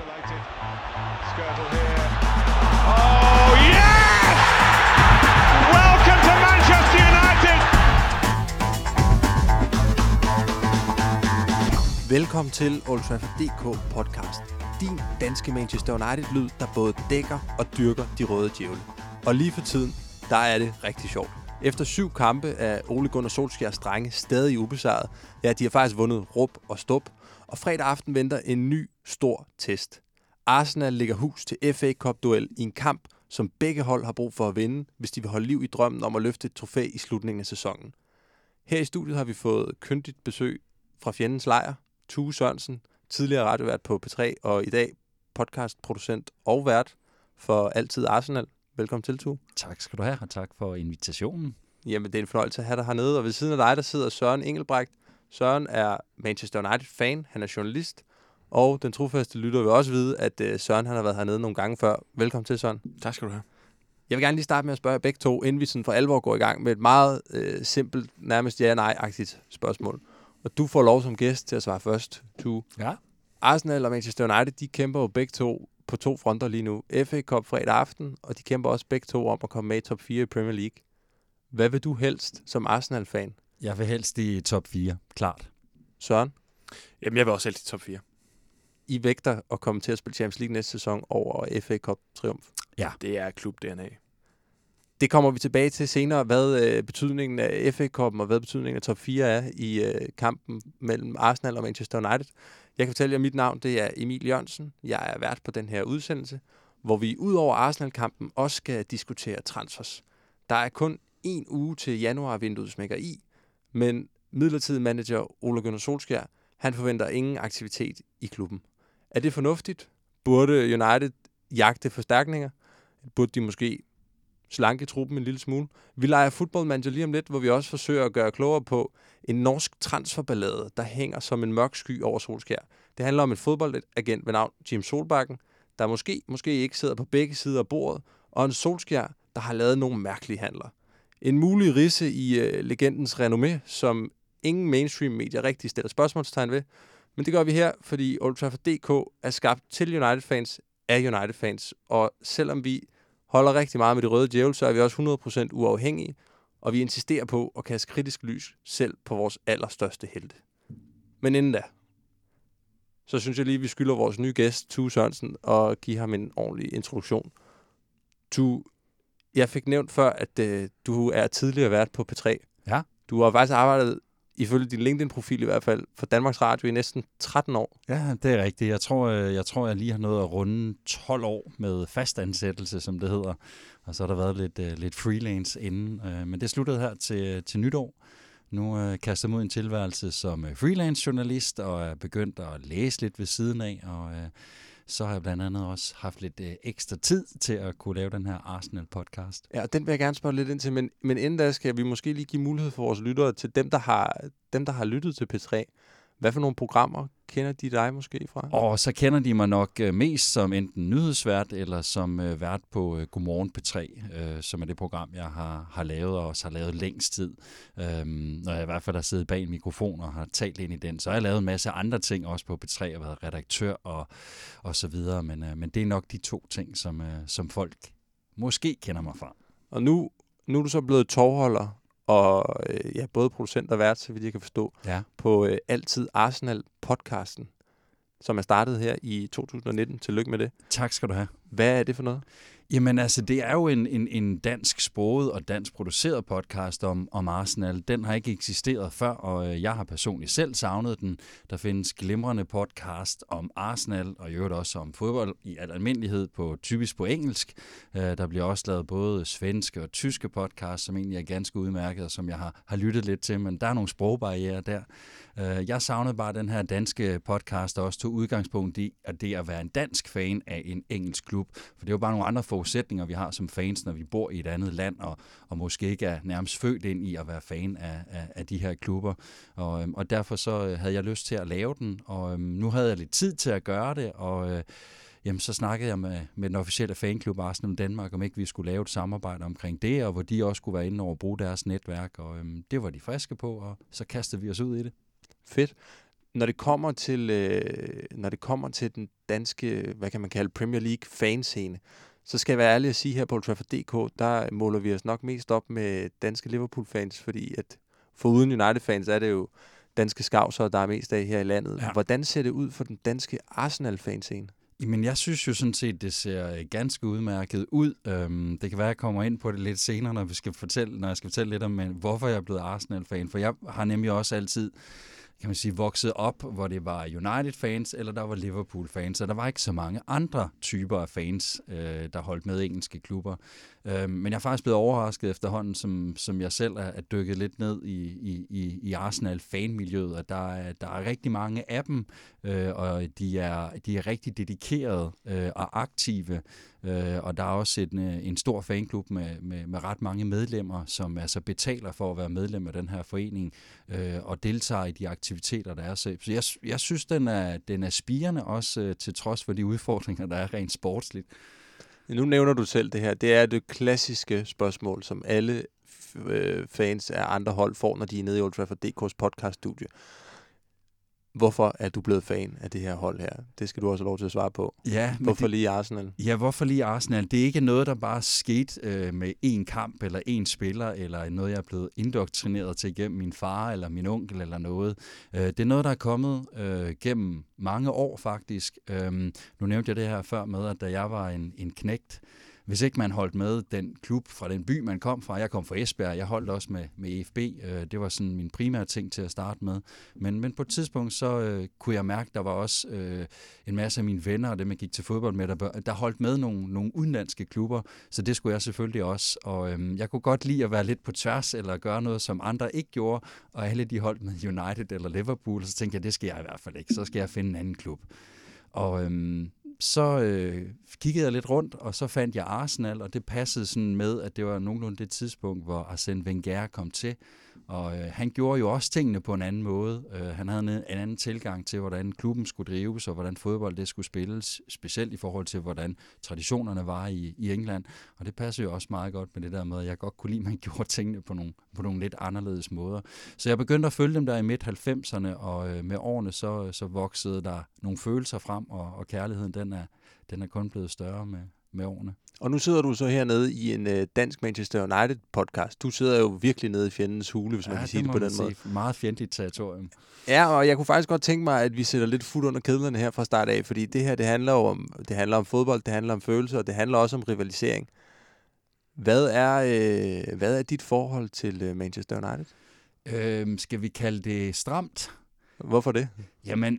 isolated. Skirtle here. Oh, yes! Welcome to Manchester United! Velkommen til Old Trafford DK podcast. Din danske Manchester United-lyd, der både dækker og dyrker de røde djævle. Og lige for tiden, der er det rigtig sjovt. Efter syv kampe er Ole Gunnar Solskjærs drenge stadig ubesejret. Ja, de har faktisk vundet rup og stop. Og fredag aften venter en ny stor test. Arsenal ligger hus til FA Cup-duel i en kamp, som begge hold har brug for at vinde, hvis de vil holde liv i drømmen om at løfte et trofæ i slutningen af sæsonen. Her i studiet har vi fået kyndigt besøg fra fjendens lejr, Tue Sørensen, tidligere radiovært på P3, og i dag podcastproducent og vært for Altid Arsenal. Velkommen til, Tue. Tak skal du have, og tak for invitationen. Jamen, det er en fornøjelse at have dig hernede, og ved siden af dig, der sidder Søren Engelbrecht. Søren er Manchester United-fan, han er journalist, og den trofaste lytter vil også vide, at øh, Søren han har været hernede nogle gange før. Velkommen til, Søren. Tak skal du have. Jeg vil gerne lige starte med at spørge begge to, inden vi sådan for alvor går i gang med et meget øh, simpelt, nærmest ja-nej-agtigt spørgsmål. Og du får lov som gæst til at svare først, Tue. Ja. Arsenal og Manchester United, de kæmper jo begge to på to fronter lige nu. FA Cup fredag aften, og de kæmper også begge to om at komme med i top 4 i Premier League. Hvad vil du helst som Arsenal-fan? Jeg vil helst i top 4, klart. Søren, Jamen, jeg vil også helst i top 4. I vægter at komme til at spille Champions League næste sæson over FA Cup triumf. Det er klub-DNA. Det kommer vi tilbage til senere, hvad øh, betydningen af FA Cup'en og hvad betydningen af top 4 er i øh, kampen mellem Arsenal og Manchester United. Jeg kan fortælle jer, at mit navn det er Emil Jørgensen. Jeg er vært på den her udsendelse, hvor vi ud over Arsenal-kampen også skal diskutere transfers. Der er kun en uge til januar-vinduet smækker i, men midlertidig manager Ole Gunnar Solskjær, han forventer ingen aktivitet i klubben. Er det fornuftigt? Burde United jagte forstærkninger? Burde de måske slanke truppen en lille smule. Vi leger fodboldmanager lige om lidt, hvor vi også forsøger at gøre klogere på en norsk transferballade, der hænger som en mørk sky over Solskjær. Det handler om en fodboldagent ved navn Jim Solbakken, der måske, måske ikke sidder på begge sider af bordet, og en Solskjær, der har lavet nogle mærkelige handler. En mulig risse i øh, legendens renommé, som ingen mainstream-medier rigtig stiller spørgsmålstegn ved. Men det gør vi her, fordi Old Trafford DK er skabt til United-fans af United-fans, og selvom vi holder rigtig meget med de røde djævel, så er vi også 100% uafhængige, og vi insisterer på at kaste kritisk lys selv på vores allerstørste helte. Men inden da, så synes jeg lige, vi skylder vores nye gæst, Tue Sørensen, og give ham en ordentlig introduktion. Tue, jeg fik nævnt før, at øh, du er tidligere vært på P3. Ja. Du har faktisk arbejdet, ifølge din LinkedIn-profil i hvert fald, for Danmarks Radio i næsten 13 år. Ja, det er rigtigt. Jeg tror, øh, jeg, tror, jeg lige har nået at runde 12 år med fastansættelse, som det hedder. Og så har der været lidt, uh, lidt freelance inden. Uh, men det sluttede her til, til nytår. Nu uh, kaster jeg mod en tilværelse som uh, freelance-journalist, og er begyndt at læse lidt ved siden af. Og uh, så har jeg blandt andet også haft lidt øh, ekstra tid til at kunne lave den her Arsenal-podcast. Ja, og den vil jeg gerne spørge lidt ind til, men, men inden da skal vi måske lige give mulighed for vores lyttere til dem, der har, dem, der har lyttet til P3. Hvad for nogle programmer kender de dig måske fra? Og så kender de mig nok øh, mest som enten nyhedsvært eller som øh, vært på øh, Godmorgen P3, øh, som er det program, jeg har, har lavet og også har lavet længst tid. Øhm, når jeg i hvert fald har siddet bag en mikrofon og har talt ind i den, så har jeg lavet en masse andre ting også på P3 og været redaktør og, og så videre. Men, øh, men det er nok de to ting, som, øh, som folk måske kender mig fra. Og nu, nu er du så blevet tovholder og øh, ja, både producent og vært, så vidt jeg kan forstå, Ja. på øh, Altid Arsenal-podcasten, som er startet her i 2019. Tillykke med det. Tak skal du have. Hvad er det for noget? Jamen altså, det er jo en, en, en dansk sproget og dansk produceret podcast om, om Arsenal. Den har ikke eksisteret før, og øh, jeg har personligt selv savnet den. Der findes glimrende podcast om Arsenal, og i øvrigt også om fodbold i al almindelighed, på typisk på engelsk. Øh, der bliver også lavet både svenske og tyske podcasts, som egentlig er ganske udmærket, og som jeg har, har lyttet lidt til, men der er nogle sprogbarriere der. Øh, jeg savnede bare den her danske podcast, der også tog udgangspunkt i, at det at være en dansk fan af en engelsk klub. For det er jo bare nogle andre forudsætninger, vi har som fans, når vi bor i et andet land, og, og måske ikke er nærmest født ind i at være fan af, af, af de her klubber. Og, øhm, og derfor så øh, havde jeg lyst til at lave den, og øhm, nu havde jeg lidt tid til at gøre det, og øh, jamen, så snakkede jeg med, med den officielle fanklub Arsenal Danmark, om ikke vi skulle lave et samarbejde omkring det, og hvor de også skulle være inde over at bruge deres netværk, og øhm, det var de friske på, og så kastede vi os ud i det. Fedt når det kommer til øh, når det kommer til den danske, hvad kan man kalde Premier League fanscene, så skal jeg være ærlig at sige her på Old Trafford.dk, der måler vi os nok mest op med danske Liverpool-fans, fordi at for uden United-fans er det jo danske skavser, der er mest af her i landet. Ja. Hvordan ser det ud for den danske Arsenal-fanscene? Jamen, jeg synes jo sådan set, det ser øh, ganske udmærket ud. Øhm, det kan være, at jeg kommer ind på det lidt senere, når, vi skal fortælle, når jeg skal fortælle lidt om, øh, hvorfor jeg er blevet Arsenal-fan. For jeg har nemlig også altid kan man sige, vokset op, hvor det var United-fans, eller der var Liverpool-fans, så der var ikke så mange andre typer af fans, øh, der holdt med engelske klubber. Øh, men jeg er faktisk blevet overrasket efterhånden, som, som jeg selv er, er dykket lidt ned i, i, i, Arsenal-fanmiljøet, at der er, der er rigtig mange af dem, øh, og de er, de er rigtig dedikerede øh, og aktive, øh, og der er også en, øh, en stor fanklub med, med, med ret mange medlemmer, som altså betaler for at være medlem af den her forening, øh, og deltager i de aktiviteter, der er. Så jeg, jeg synes, den er, den er spirende også øh, til trods for de udfordringer, der er rent sportsligt. Nu nævner du selv det her. Det er det klassiske spørgsmål, som alle øh, fans af andre hold får, når de er nede i Old Trafford DK's podcaststudie. Hvorfor er du blevet fan af det her hold her? Det skal du også have lov til at svare på. Ja, Hvorfor det, lige Arsenal? Ja, hvorfor lige Arsenal? Det er ikke noget, der bare skete øh, med én kamp eller én spiller, eller noget, jeg er blevet indoktrineret til gennem min far eller min onkel eller noget. Øh, det er noget, der er kommet øh, gennem mange år faktisk. Øh, nu nævnte jeg det her før med, at da jeg var en, en knægt, hvis ikke man holdt med den klub fra den by, man kom fra. Jeg kom fra Esbjerg, jeg holdt også med, med EFB. Øh, det var sådan min primære ting til at starte med. Men, men på et tidspunkt, så øh, kunne jeg mærke, der var også øh, en masse af mine venner, og dem jeg gik til fodbold med, der, der holdt med nogle, nogle udenlandske klubber. Så det skulle jeg selvfølgelig også. Og øh, jeg kunne godt lide at være lidt på tværs, eller gøre noget, som andre ikke gjorde. Og alle de holdt med United eller Liverpool, så tænkte jeg, det skal jeg i hvert fald ikke. Så skal jeg finde en anden klub. Og øhm, så øh, kiggede jeg lidt rundt, og så fandt jeg Arsenal, og det passede sådan med, at det var nogenlunde det tidspunkt, hvor Arsene Wenger kom til. Og øh, han gjorde jo også tingene på en anden måde. Øh, han havde en, en anden tilgang til, hvordan klubben skulle drives, og hvordan fodbold det skulle spilles, specielt i forhold til, hvordan traditionerne var i, i England. Og det passer jo også meget godt med det der med, at jeg godt kunne lide, at man gjorde tingene på nogle, på nogle lidt anderledes måder. Så jeg begyndte at følge dem der i midt-90'erne, og øh, med årene så, så voksede der nogle følelser frem, og, og kærligheden den er, den er kun blevet større med, med årene. Og nu sidder du så hernede i en øh, dansk Manchester United podcast. Du sidder jo virkelig nede i fjendens hule, hvis man kan sige det på den måde. Sige. Meget fjendtligt territorium. Ja, og jeg kunne faktisk godt tænke mig, at vi sætter lidt fod under kedlerne her fra start af, fordi det her, det handler om, det handler om fodbold, det handler om følelser, og det handler også om rivalisering. Hvad er, øh, hvad er dit forhold til øh, Manchester United? Øhm, skal vi kalde det stramt? Hvorfor det? Jamen,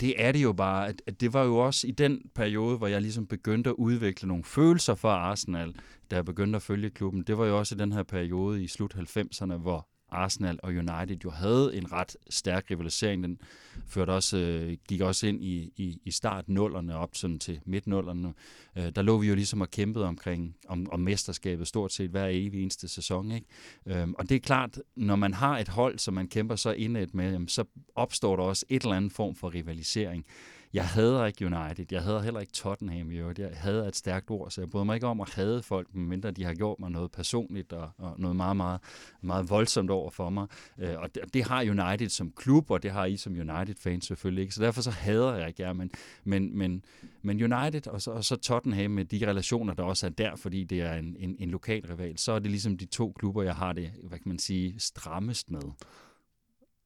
det er det jo bare. At, det var jo også i den periode, hvor jeg ligesom begyndte at udvikle nogle følelser for Arsenal, da jeg begyndte at følge klubben. Det var jo også i den her periode i slut 90'erne, hvor Arsenal og United jo havde en ret stærk rivalisering. Den førte også, øh, gik også ind i, i, i start nullerne op sådan til midt nullerne. Øh, der lå vi jo ligesom og kæmpede omkring om, om mesterskabet stort set hver evig eneste sæson. Ikke? Øh, og det er klart, når man har et hold, som man kæmper så indet med, jamen, så opstår der også et eller andet form for rivalisering. Jeg hader ikke United. Jeg hader heller ikke Tottenham i øvrigt. Jeg hader et stærkt ord, så jeg bryder mig ikke om at hade folk, medmindre de har gjort mig noget personligt og, og noget meget, meget, meget voldsomt over for mig. Øh, og det, det har United som klub, og det har I som United-fans selvfølgelig ikke. Så derfor så hader jeg ikke jer. Men, men, men, men United og så, og så Tottenham med de relationer, der også er der, fordi det er en, en, en lokal rival, så er det ligesom de to klubber, jeg har det, hvad kan man sige, strammest med.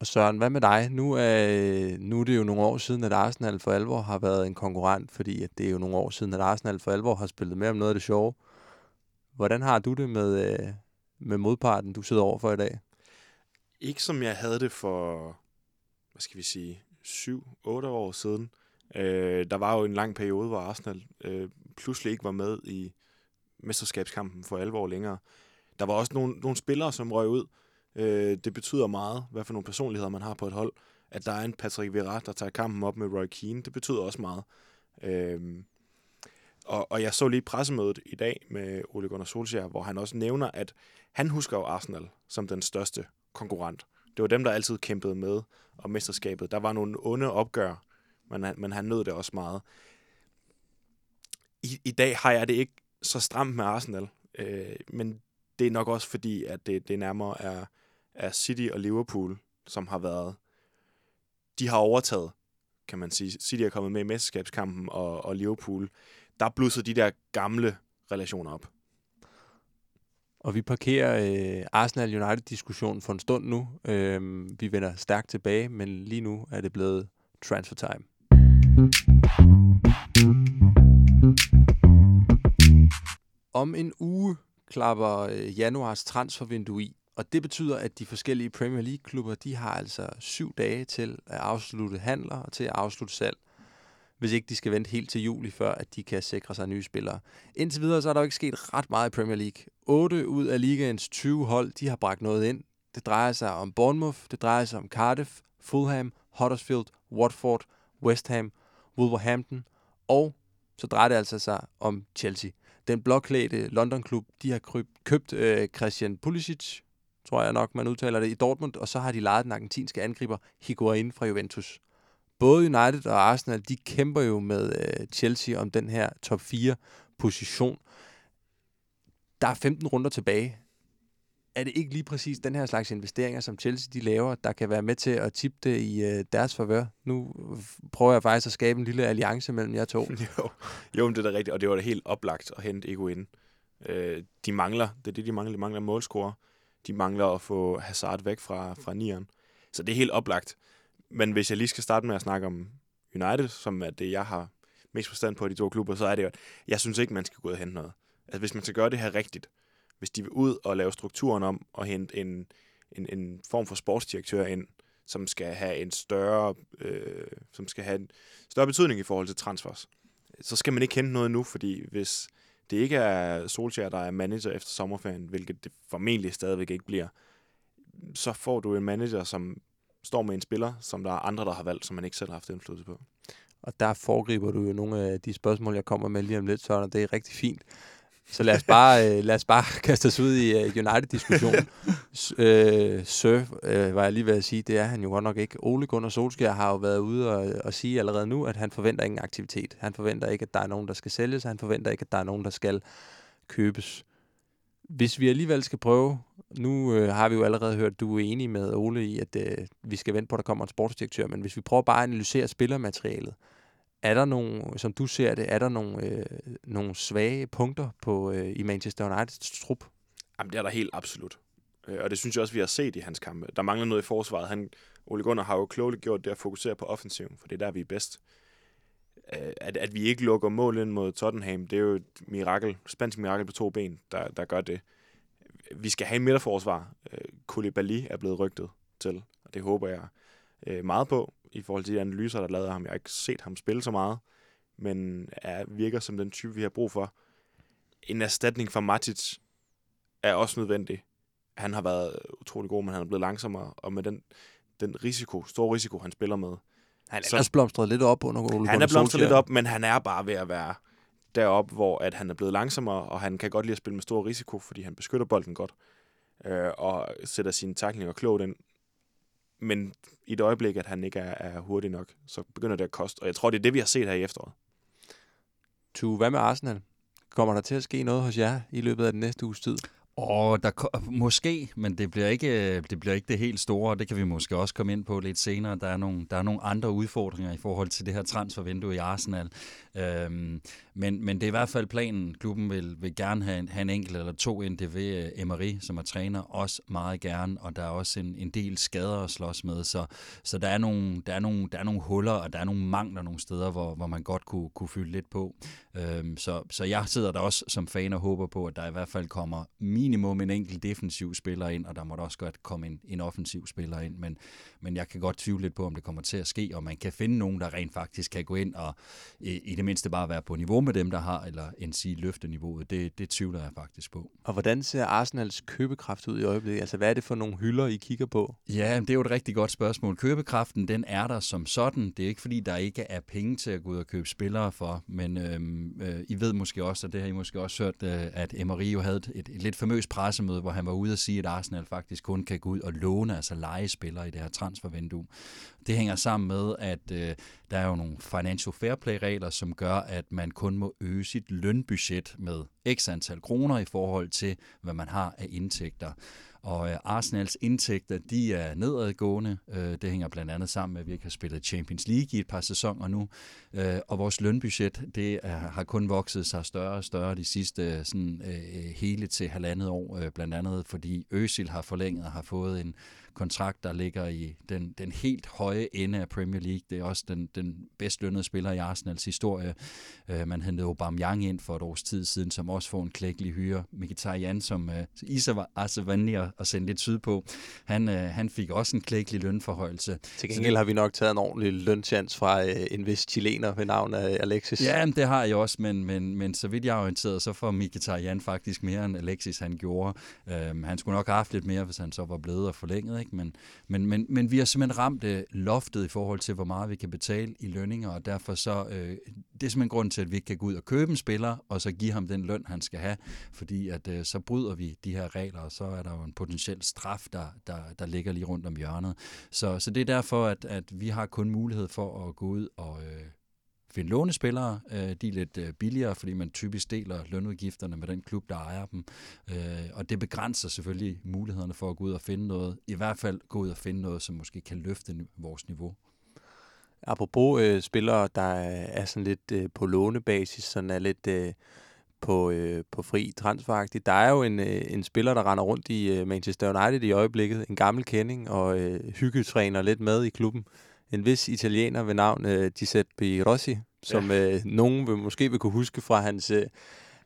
Og Søren, hvad med dig? Nu er, nu er det jo nogle år siden, at Arsenal for alvor har været en konkurrent, fordi at det er jo nogle år siden, at Arsenal for alvor har spillet med om noget af det sjove. Hvordan har du det med, øh, med modparten, du sidder overfor i dag? Ikke som jeg havde det for, hvad skal vi sige, 7-8 år siden. Øh, der var jo en lang periode, hvor Arsenal øh, pludselig ikke var med i mesterskabskampen for alvor længere. Der var også nogle, nogle spillere, som røg ud. Øh, det betyder meget, hvad for nogle personligheder man har på et hold. At der er en Patrick Vieira, der tager kampen op med Roy Keane, det betyder også meget. Øh, og, og jeg så lige pressemødet i dag med Ole Gunnar Solskjaer, hvor han også nævner, at han husker jo Arsenal som den største konkurrent. Det var dem, der altid kæmpede med om mesterskabet. Der var nogle onde opgør, men han, men han nød det også meget. I, I dag har jeg det ikke så stramt med Arsenal, øh, men det er nok også fordi, at det, det nærmere er, af City og Liverpool, som har været de har overtaget, kan man sige. City er kommet med i mesterskabskampen, og, og Liverpool, der blusser de der gamle relationer op. Og vi parkerer øh, Arsenal United-diskussionen for en stund nu. Øh, vi vender stærkt tilbage, men lige nu er det blevet transfer time. Om en uge klapper øh, januars transfervindue i, og det betyder, at de forskellige Premier League-klubber, de har altså syv dage til at afslutte handler og til at afslutte salg, hvis ikke de skal vente helt til juli, før at de kan sikre sig nye spillere. Indtil videre så er der jo ikke sket ret meget i Premier League. 8 ud af ligaens 20 hold, de har bragt noget ind. Det drejer sig om Bournemouth, det drejer sig om Cardiff, Fulham, Huddersfield, Watford, West Ham, Wolverhampton, og så drejer det altså sig om Chelsea. Den blåklædte London-klub, de har købt, købt øh, Christian Pulisic, tror jeg nok, man udtaler det, i Dortmund, og så har de lejet den argentinske angriber Higuain fra Juventus. Både United og Arsenal, de kæmper jo med øh, Chelsea om den her top 4 position. Der er 15 runder tilbage. Er det ikke lige præcis den her slags investeringer, som Chelsea de laver, der kan være med til at tippe det i øh, deres favør? Nu prøver jeg faktisk at skabe en lille alliance mellem jer to. jo, jo men det er da rigtigt, og det var da helt oplagt at hente Ego ind. Øh, de mangler, det er det, de mangler, de mangler målscorer. De mangler at få Hazard væk fra, fra nieren. Så det er helt oplagt. Men hvis jeg lige skal starte med at snakke om United, som er det, jeg har mest forstand på af de to klubber, så er det jo, at jeg synes ikke, man skal gå ud og hente noget. Altså, hvis man skal gøre det her rigtigt, hvis de vil ud og lave strukturen om og hente en, en, en form for sportsdirektør ind, som skal have en større, øh, som skal have en større betydning i forhold til transfers, så skal man ikke hente noget nu, fordi hvis det ikke er Solskjaer, der er manager efter sommerferien, hvilket det formentlig stadigvæk ikke bliver, så får du en manager, som står med en spiller, som der er andre, der har valgt, som man ikke selv har haft indflydelse på. Og der foregriber du jo nogle af de spørgsmål, jeg kommer med lige om lidt, så det er rigtig fint. Så lad os bare, øh, lad os bare kaste os ud i uh, United-diskussionen. øh, Sir, øh, var jeg lige ved at sige, det er han jo godt nok ikke. Ole Gunnar Solskjaer har jo været ude og, og sige allerede nu, at han forventer ingen aktivitet. Han forventer ikke, at der er nogen, der skal sælges. Han forventer ikke, at der er nogen, der skal købes. Hvis vi alligevel skal prøve, nu øh, har vi jo allerede hørt, at du er enig med Ole i, at øh, vi skal vente på, at der kommer en sportsdirektør, men hvis vi prøver bare at analysere spillermaterialet, er der nogle, som du ser det, er der nogle, øh, nogle svage punkter på øh, i Manchester Uniteds trup? Jamen, det er der helt absolut. Øh, og det synes jeg også, vi har set i hans kampe. Der mangler noget i forsvaret. Han, Ole Gunnar har jo klogt gjort det at fokusere på offensiven, for det er der, vi er bedst. Øh, at, at vi ikke lukker mål ind mod Tottenham, det er jo et mirakel, spansk mirakel på to ben, der, der gør det. Vi skal have en midterforsvar. Øh, Koulibaly er blevet rygtet til, og det håber jeg meget på i forhold til de analyser, der er lavet af ham. Jeg har ikke set ham spille så meget, men er, virker som den type, vi har brug for. En erstatning for Matic er også nødvendig. Han har været utrolig god, men han er blevet langsommere, og med den, den risiko, store risiko, han spiller med. Han er også blomstret lidt op under Ole Han er blomstret lidt op, men han er bare ved at være derop, hvor at han er blevet langsommere, og han kan godt lide at spille med stor risiko, fordi han beskytter bolden godt, øh, og sætter sine taklinger klogt ind men i det øjeblik, at han ikke er, er hurtig nok, så begynder det at koste. Og jeg tror, det er det, vi har set her i efteråret. Tu, hvad med Arsenal? Kommer der til at ske noget hos jer i løbet af den næste uges tid? Og der måske, men det bliver, ikke, øh, det bliver ikke det helt store, det kan vi måske også komme ind på lidt senere. Der er nogle, der er nogle andre udfordringer i forhold til det her transfervindue i Arsenal. Øhm, men, men det er i hvert fald planen. Klubben vil, vil gerne have en, have en enkelt eller to ind. Det vil øh, Emery, som er træner, også meget gerne. Og der er også en, en del skader at slås med. Så, så der, er nogle, der, er nogle, der er nogle huller, og der er nogle mangler nogle steder, hvor, hvor man godt kunne, kunne fylde lidt på. Øhm, så, så jeg sidder der også som fan og håber på, at der i hvert fald kommer minimum en enkelt defensiv spiller ind, og der må da også godt komme en, en offensiv spiller ind. Men, men jeg kan godt tvivle lidt på, om det kommer til at ske, og man kan finde nogen, der rent faktisk kan gå ind og i, i det mindste bare være på niveau med dem, der har, eller end sige løfte niveauet. Det, det tvivler jeg faktisk på. Og hvordan ser Arsenals købekraft ud i øjeblikket? Altså, hvad er det for nogle hylder, I kigger på? Ja, det er jo et rigtig godt spørgsmål. Købekraften, den er der som sådan. Det er ikke, fordi der ikke er penge til at gå ud og købe spillere for, men øhm, øh, I ved måske også, og det har I måske også hørt, øh, at Emery jo havde et, et, et lidt famøs pressemøde, hvor han var ude og sige, at Arsenal faktisk kun kan gå ud og låne, altså lege spillere i det her transfervindue. Det hænger sammen med, at øh, der er jo nogle financial fair play regler, som gør, at man kun må øge sit lønbudget med x antal kroner i forhold til, hvad man har af indtægter. Og øh, Arsenals indtægter, de er nedadgående. Øh, det hænger blandt andet sammen med, at vi ikke har spillet Champions League i et par sæsoner nu. Øh, og vores lønbudget, det er, har kun vokset sig større og større de sidste øh, sådan, øh, øh, hele til halvandet år. Øh, blandt andet fordi Øsil har forlænget og har fået en kontrakt, der ligger i den, den helt høje ende af Premier League. Det er også den, den bedst lønnede spiller i Arsenals historie. Øh, man hentede Aubameyang ind for et års tid siden, som også får en klækkelig hyre. Mkhitaryan, som øh, Isa var altså vanlig at, at sende lidt syd på, han, øh, han fik også en klækkelig lønforhøjelse. Til gengæld har vi nok taget en ordentlig lønchance fra øh, en vis chilener ved navn af Alexis. Ja, det har jeg også, men, men, men så vidt jeg er orienteret, så får Mkhitaryan faktisk mere end Alexis han gjorde. Øh, han skulle nok have haft lidt mere, hvis han så var blevet og forlænget, ikke? Men, men, men, men vi har simpelthen ramt øh, loftet i forhold til, hvor meget vi kan betale i lønninger, og derfor så, øh, det er simpelthen grunden til, at vi ikke kan gå ud og købe en spiller, og så give ham den løn, han skal have, fordi at øh, så bryder vi de her regler, og så er der jo en potentiel straf, der, der, der ligger lige rundt om hjørnet. Så, så det er derfor, at, at vi har kun mulighed for at gå ud og... Øh, finde lånespillere. Øh, de er lidt øh, billigere, fordi man typisk deler lønudgifterne med den klub, der ejer dem. Øh, og det begrænser selvfølgelig mulighederne for at gå ud og finde noget. I hvert fald gå ud og finde noget, som måske kan løfte vores niveau. Apropos øh, spillere, der er sådan lidt øh, på lånebasis, sådan er lidt øh, på, øh, på fri transferagtigt. Der er jo en, øh, en spiller, der render rundt i øh, Manchester United i øjeblikket, en gammel kending og øh, hyggetræner lidt med i klubben en vis italiener ved navn uh, Giuseppe Rossi, som ja. uh, nogen vil, måske vil kunne huske fra hans, uh,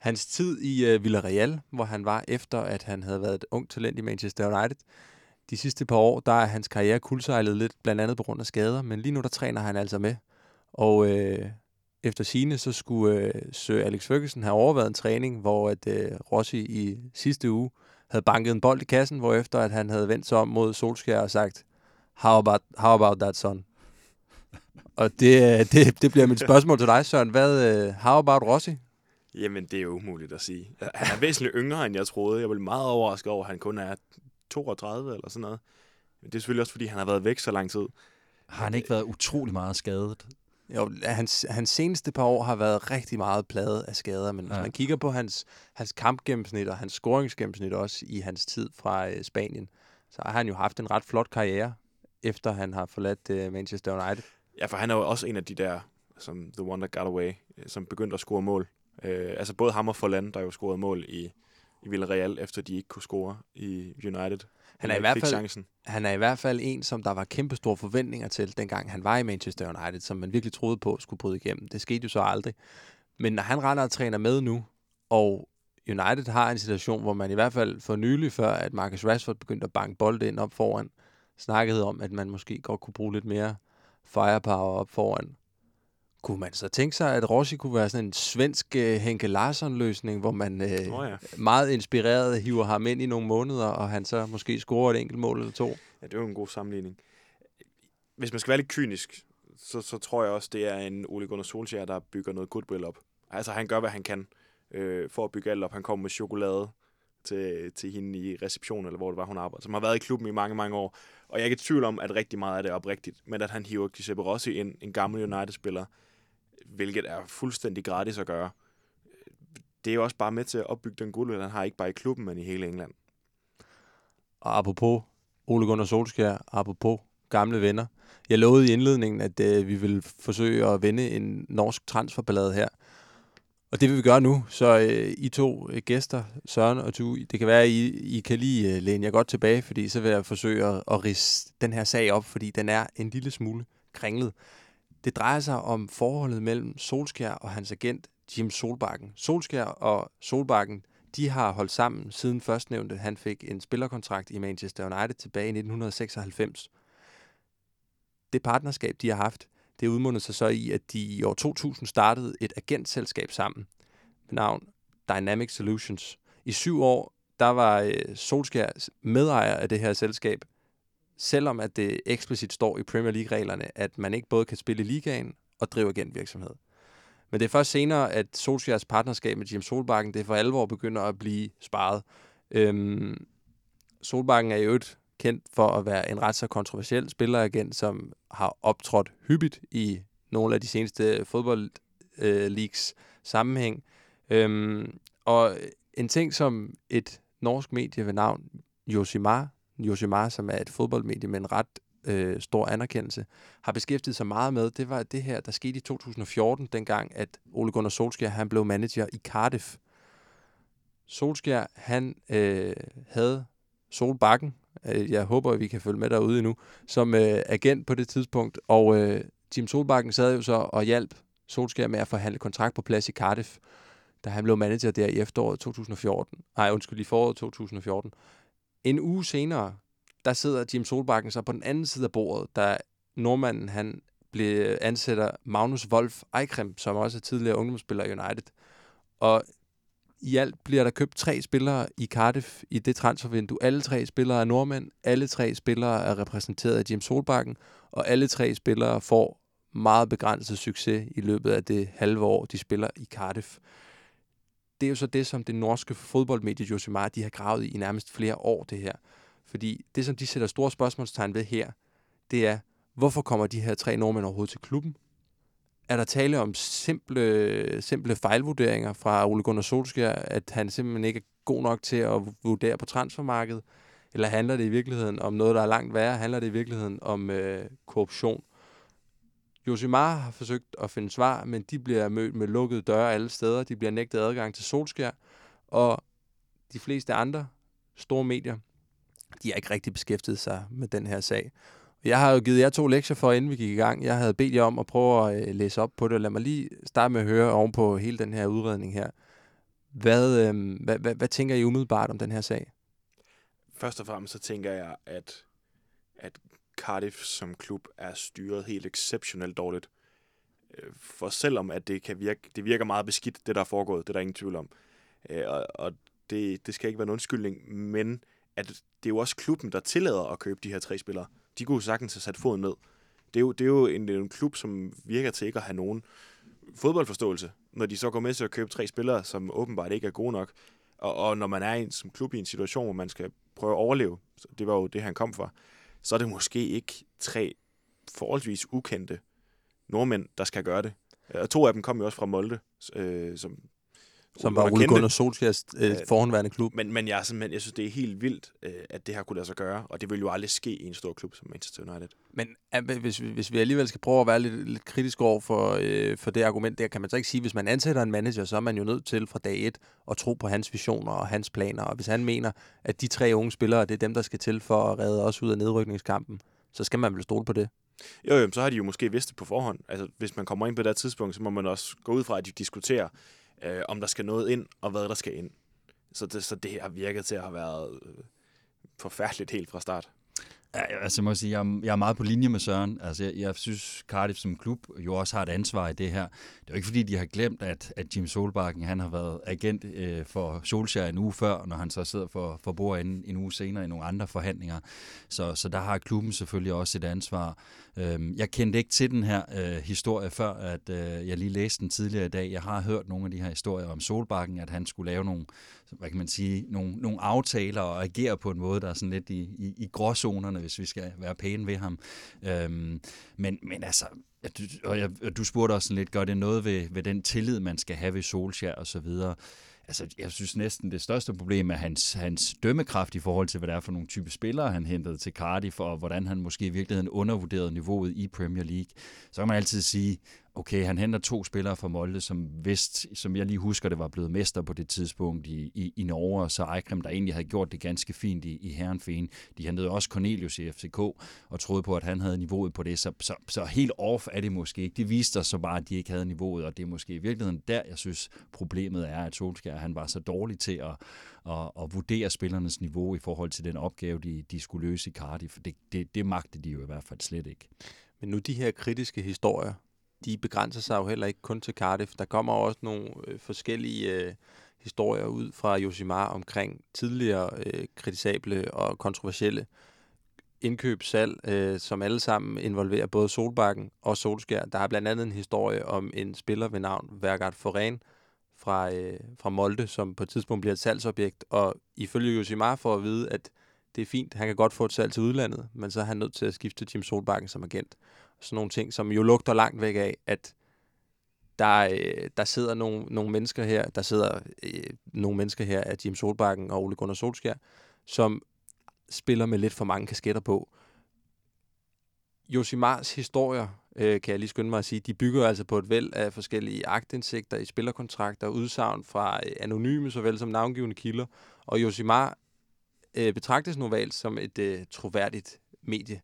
hans tid i uh, Villarreal, hvor han var efter, at han havde været et ung talent i Manchester United. De sidste par år, der er hans karriere kuldsejlet lidt, blandt andet på grund af skader, men lige nu der træner han altså med. Og uh, efter sine så skulle uh, Sir Alex Ferguson have overvejet en træning, hvor at uh, Rossi i sidste uge havde banket en bold i kassen, hvor efter at han havde vendt sig om mod Solskjaer og sagt, how about, how about that son? Og det, øh, det, det bliver mit spørgsmål til dig, Søren. Hvad, uh, how about Rossi? Jamen, det er jo umuligt at sige. Han er væsentligt yngre, end jeg troede. Jeg blev meget overrasket over, at han kun er 32 eller sådan noget. Men det er selvfølgelig også, fordi han har været væk så lang tid. Har han ikke været utrolig meget skadet? Jo, hans, hans seneste par år har været rigtig meget pladet af skader, men ja. hvis man kigger på hans, hans kampgennemsnit og hans scoringsgennemsnit også i hans tid fra uh, Spanien, så har han jo haft en ret flot karriere, efter han har forladt uh, Manchester United. Ja, for han er jo også en af de der, som The One That Got Away, øh, som begyndte at score mål. Øh, altså både ham og Forlan, der jo scorede mål i, i Villarreal, efter de ikke kunne score i United. Han er, i hvert fald, chancen. han er i hvert fald en, som der var kæmpe store forventninger til, dengang han var i Manchester United, som man virkelig troede på skulle bryde igennem. Det skete jo så aldrig. Men når han render og træner med nu, og United har en situation, hvor man i hvert fald for nylig, før at Marcus Rashford begyndte at banke bolde ind op foran, snakkede om, at man måske godt kunne bruge lidt mere firepower op foran. Kunne man så tænke sig, at Rossi kunne være sådan en svensk uh, Henke Larsson-løsning, hvor man uh, oh ja. meget inspireret hiver ham ind i nogle måneder, og han så måske scorer et enkelt mål eller to? Ja, det er jo en god sammenligning. Hvis man skal være lidt kynisk, så, så tror jeg også, det er en Ole Gunnar Solskjaer, der bygger noget goodwill op. Altså, han gør, hvad han kan øh, for at bygge alt op. Han kommer med chokolade til, til hende i receptionen, eller hvor det var, hun arbejdede, som har været i klubben i mange, mange år. Og jeg er ikke i tvivl om, at rigtig meget af det er oprigtigt, men at han hiver Giuseppe Rossi ind, en gammel United-spiller, hvilket er fuldstændig gratis at gøre. Det er jo også bare med til at opbygge den guld, han har ikke bare i klubben, men i hele England. Og apropos Ole Gunnar Solskjaer, apropos gamle venner. Jeg lovede i indledningen, at øh, vi vil forsøge at vende en norsk transferballade her. Og det vil vi gøre nu. Så øh, I to øh, gæster, Søren og du, det kan være, at I, I kan lige øh, læne jer godt tilbage, fordi så vil jeg forsøge at, at rise den her sag op, fordi den er en lille smule kringlet. Det drejer sig om forholdet mellem Solskær og hans agent Jim Solbakken. Solskær og Solbakken, de har holdt sammen siden førstnævnte. Han fik en spillerkontrakt i Manchester United tilbage i 1996. Det partnerskab, de har haft, det udmundede sig så i, at de i år 2000 startede et agentselskab sammen med navn Dynamic Solutions. I syv år, der var øh, Solskjaer medejer af det her selskab, selvom at det eksplicit står i Premier League-reglerne, at man ikke både kan spille i ligaen og drive agentvirksomhed. Men det er først senere, at Solskjaers partnerskab med Jim Solbakken, det for alvor begynder at blive sparet. Øhm, Solbakken er jo et kendt for at være en ret så kontroversiel spilleragent, som har optrådt hyppigt i nogle af de seneste fodboldleaks øh, sammenhæng. Øhm, og en ting, som et norsk medie ved navn Josimar, Josimar, som er et fodboldmedie med en ret øh, stor anerkendelse, har beskæftiget sig meget med, det var det her, der skete i 2014, dengang at Ole Gunnar Solskjaer, han blev manager i Cardiff. Solskjaer, han øh, havde Solbakken, øh, jeg håber, at vi kan følge med derude endnu, som øh, agent på det tidspunkt, og øh, Jim Solbakken sad jo så og hjalp Solskjaer med at forhandle kontrakt på plads i Cardiff, da han blev manager der i efteråret 2014. Nej, undskyld, i foråret 2014. En uge senere, der sidder Jim Solbakken så på den anden side af bordet, da nordmanden han blev ansætter Magnus Wolf Eikrem, som også er tidligere ungdomsspiller i United. Og i alt bliver der købt tre spillere i Cardiff i det transfervindue. Alle tre spillere er nordmænd, alle tre spillere er repræsenteret af Jim Solbakken, og alle tre spillere får meget begrænset succes i løbet af det halve år, de spiller i Cardiff. Det er jo så det, som det norske fodboldmedie Josimar, de har gravet i i nærmest flere år, det her. Fordi det, som de sætter store spørgsmålstegn ved her, det er, hvorfor kommer de her tre nordmænd overhovedet til klubben? Er der tale om simple, simple fejlvurderinger fra Ole Gunnar Solskjaer, at han simpelthen ikke er god nok til at vurdere på transfermarkedet? Eller handler det i virkeligheden om noget, der er langt værre? Handler det i virkeligheden om øh, korruption? Josimar har forsøgt at finde svar, men de bliver mødt med lukkede døre alle steder. De bliver nægtet adgang til Solskjaer, og de fleste andre store medier, de har ikke rigtig beskæftiget sig med den her sag. Jeg har jo givet jer to lektier for, inden vi gik i gang. Jeg havde bedt jer om at prøve at øh, læse op på det. Lad mig lige starte med at høre oven på hele den her udredning her. Hvad, øh, hvad, hvad, hvad tænker I umiddelbart om den her sag? Først og fremmest så tænker jeg, at, at Cardiff som klub er styret helt exceptionelt dårligt. Øh, for selvom at det, kan virke, det virker meget beskidt, det der er foregået, det er der ingen tvivl om. Øh, og, og det, det skal ikke være en undskyldning, men at det er jo også klubben, der tillader at købe de her tre spillere. De kunne sagtens have sat foden ned. Det er jo, det er jo en, en klub, som virker til ikke at have nogen fodboldforståelse, når de så går med til at købe tre spillere, som åbenbart ikke er gode nok. Og, og når man er en, som klub i en situation, hvor man skal prøve at overleve, så det var jo det, han kom fra, så er det måske ikke tre forholdsvis ukendte nordmænd, der skal gøre det. Og to af dem kom jo også fra Molde, øh, som som var Ole Gunnar Solskjaers øh, forhåndværende klub. Men, men jeg, simpelthen, jeg synes, det er helt vildt, øh, at det her kunne lade sig gøre, og det vil jo aldrig ske i en stor klub som Manchester United. Men øh, hvis, hvis vi alligevel skal prøve at være lidt, lidt kritisk over for, øh, for det argument der, kan man så ikke sige, hvis man ansætter en manager, så er man jo nødt til fra dag et at tro på hans visioner og hans planer. Og hvis han mener, at de tre unge spillere, det er dem, der skal til for at redde os ud af nedrykningskampen, så skal man vel stole på det. Jo, jo, så har de jo måske vidst det på forhånd. Altså, hvis man kommer ind på det tidspunkt, så må man også gå ud fra, at de diskuterer, øh, om der skal noget ind, og hvad der skal ind. Så det, så det har virket til at have været øh, forfærdeligt helt fra start. Ja, altså, jeg må sige, jeg, er, jeg er meget på linje med Søren. Altså, jeg, jeg synes, Cardiff som klub jo også har et ansvar i det her. Det er jo ikke, fordi de har glemt, at, at Jim Solbakken han har været agent øh, for Solskjaer en uge før, når han så sidder for, for bord en, en uge senere i nogle andre forhandlinger. Så, så der har klubben selvfølgelig også et ansvar. Øhm, jeg kendte ikke til den her øh, historie før, at øh, jeg lige læste den tidligere i dag. Jeg har hørt nogle af de her historier om Solbakken, at han skulle lave nogle, hvad kan man sige, nogle, nogle aftaler og agerer på en måde, der er sådan lidt i, i, i gråzonerne, hvis vi skal være pæne ved ham. Øhm, men, men altså, du, og jeg, du spurgte også sådan lidt, gør det noget ved, ved den tillid, man skal have ved Solskjaer og så videre? altså, jeg synes næsten, det største problem er hans, hans dømmekraft i forhold til, hvad det er for nogle type spillere, han hentede til Cardiff, og hvordan han måske i virkeligheden undervurderede niveauet i Premier League. Så kan man altid sige, okay, han henter to spillere fra Molde, som vist, som jeg lige husker, det var blevet mester på det tidspunkt i, i, i Norge, og så Eikrem, der egentlig havde gjort det ganske fint i, i Herrenfeen. De hentede også Cornelius i FCK, og troede på, at han havde niveauet på det, så, så, så helt off er det måske ikke. Det viste sig så bare, at de ikke havde niveauet, og det er måske i virkeligheden der, jeg synes, problemet er, at Solskjaer, han var så dårlig til at, at, at vurdere spillernes niveau i forhold til den opgave, de, de skulle løse i Cardiff. Det, det, det magtede de jo i hvert fald slet ikke. Men nu de her kritiske historier, de begrænser sig jo heller ikke kun til Cardiff. Der kommer også nogle øh, forskellige øh, historier ud fra Josimar omkring tidligere øh, kritisable og kontroversielle indkøb, salg, øh, som alle sammen involverer både Solbakken og Solskær. Der er blandt andet en historie om en spiller ved navn Vergard Foren fra, øh, fra Molde, som på et tidspunkt bliver et salgsobjekt, og ifølge Josimar får at vide, at det er fint, han kan godt få et salg til udlandet, men så er han nødt til at skifte til Jim Solbakken som agent sådan nogle ting, som jo lugter langt væk af, at der, øh, der sidder nogle, nogle mennesker her, der sidder øh, nogle mennesker her af Jim Solbakken og Ole Gunnar Solskjær, som spiller med lidt for mange kasketter på. Josimars historier, øh, kan jeg lige skynde mig at sige, de bygger altså på et væld af forskellige agtindsigter i spillerkontrakter, udsagn fra øh, anonyme såvel som navngivende kilder. Og Josimar øh, betragtes normalt som et øh, troværdigt medie.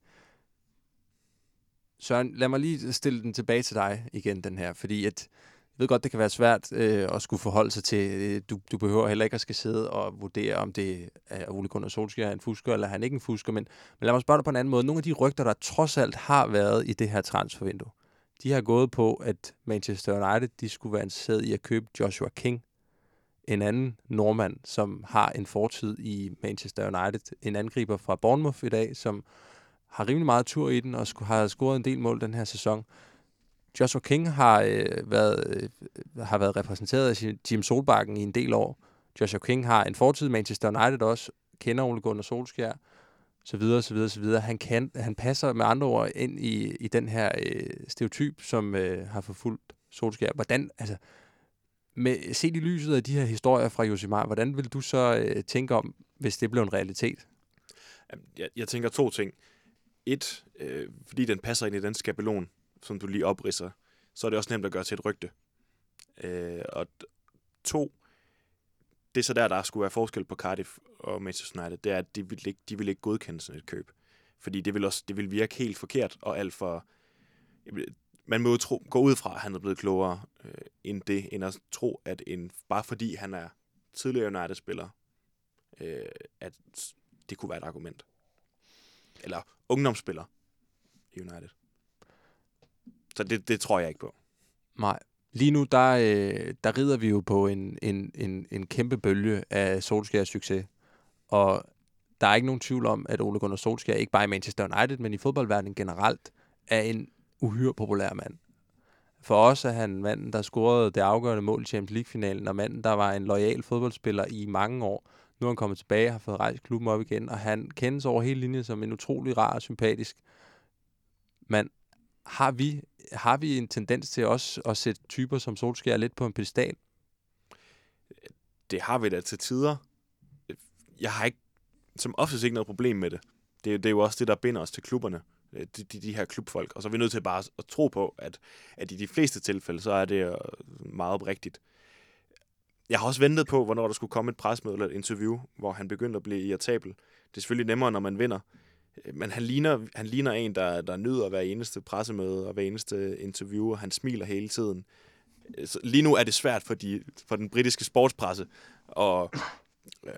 Søren, lad mig lige stille den tilbage til dig igen, den her, fordi at, jeg ved godt, det kan være svært øh, at skulle forholde sig til. Øh, du, du behøver heller ikke at skal sidde og vurdere, om det er Ole Gunnar Solskjaer en fusker, eller han ikke en fusker. Men, men lad mig spørge dig på en anden måde. Nogle af de rygter, der trods alt har været i det her transfervindue, de har gået på, at Manchester United de skulle være interesseret i at købe Joshua King, en anden nordmand, som har en fortid i Manchester United. En angriber fra Bournemouth i dag, som har rimelig meget tur i den, og har scoret en del mål den her sæson. Joshua King har, øh, været, øh, har været repræsenteret af Jim Solbakken i en del år. Joshua King har en fortid Manchester United også, kender Ole Gunnar Solskjær, så videre, så videre, så videre. Han, kan, han passer med andre ord ind i, i den her øh, stereotyp, som øh, har forfulgt Solskjær. Hvordan, altså, med, set i lyset af de her historier fra Josimar, hvordan vil du så øh, tænke om, hvis det blev en realitet? Jeg, jeg tænker to ting. Et, øh, fordi den passer ind i den skabelon, som du lige opridser, så er det også nemt at gøre til et rygte. Øh, og to, det er så der, der skulle være forskel på Cardiff og Manchester United, det er, at de vil ikke, de vil ikke godkende sådan et køb. Fordi det vil, også, det vil virke helt forkert og alt for... Man må jo tro, gå ud fra, at han er blevet klogere øh, end det, end at tro, at en, bare fordi han er tidligere United-spiller, øh, at det kunne være et argument. Eller ungdomsspiller i United. Så det, det tror jeg ikke på. Nej. Lige nu, der, øh, der rider vi jo på en, en, en, en kæmpe bølge af Solskjaers succes. Og der er ikke nogen tvivl om, at Ole Gunnar Solskjaer, ikke bare i Manchester United, men i fodboldverdenen generelt, er en uhyre populær mand. For os er han manden, der scorede det afgørende mål i Champions League-finalen, og manden, der var en lojal fodboldspiller i mange år. Nu er han kommet tilbage har fået rejst klubben op igen, og han kendes over hele linjen som en utrolig rar og sympatisk mand. Har vi har vi en tendens til også at sætte typer som Solskjaer lidt på en pedestal? Det har vi da til tider. Jeg har ikke, som oftest ikke noget problem med det. Det, det er jo også det, der binder os til klubberne. De, de, de her klubfolk. Og så er vi nødt til bare at tro på, at, at i de fleste tilfælde, så er det øh, meget rigtigt. Jeg har også ventet på, hvornår der skulle komme et presmøde eller et interview, hvor han begyndte at blive irritabel. Det er selvfølgelig nemmere, når man vinder. Øh, men han ligner, han ligner en, der, der nyder hver eneste pressemøde og hver eneste interview, og han smiler hele tiden. Øh, så lige nu er det svært for, de, for den britiske sportspresse at, øh,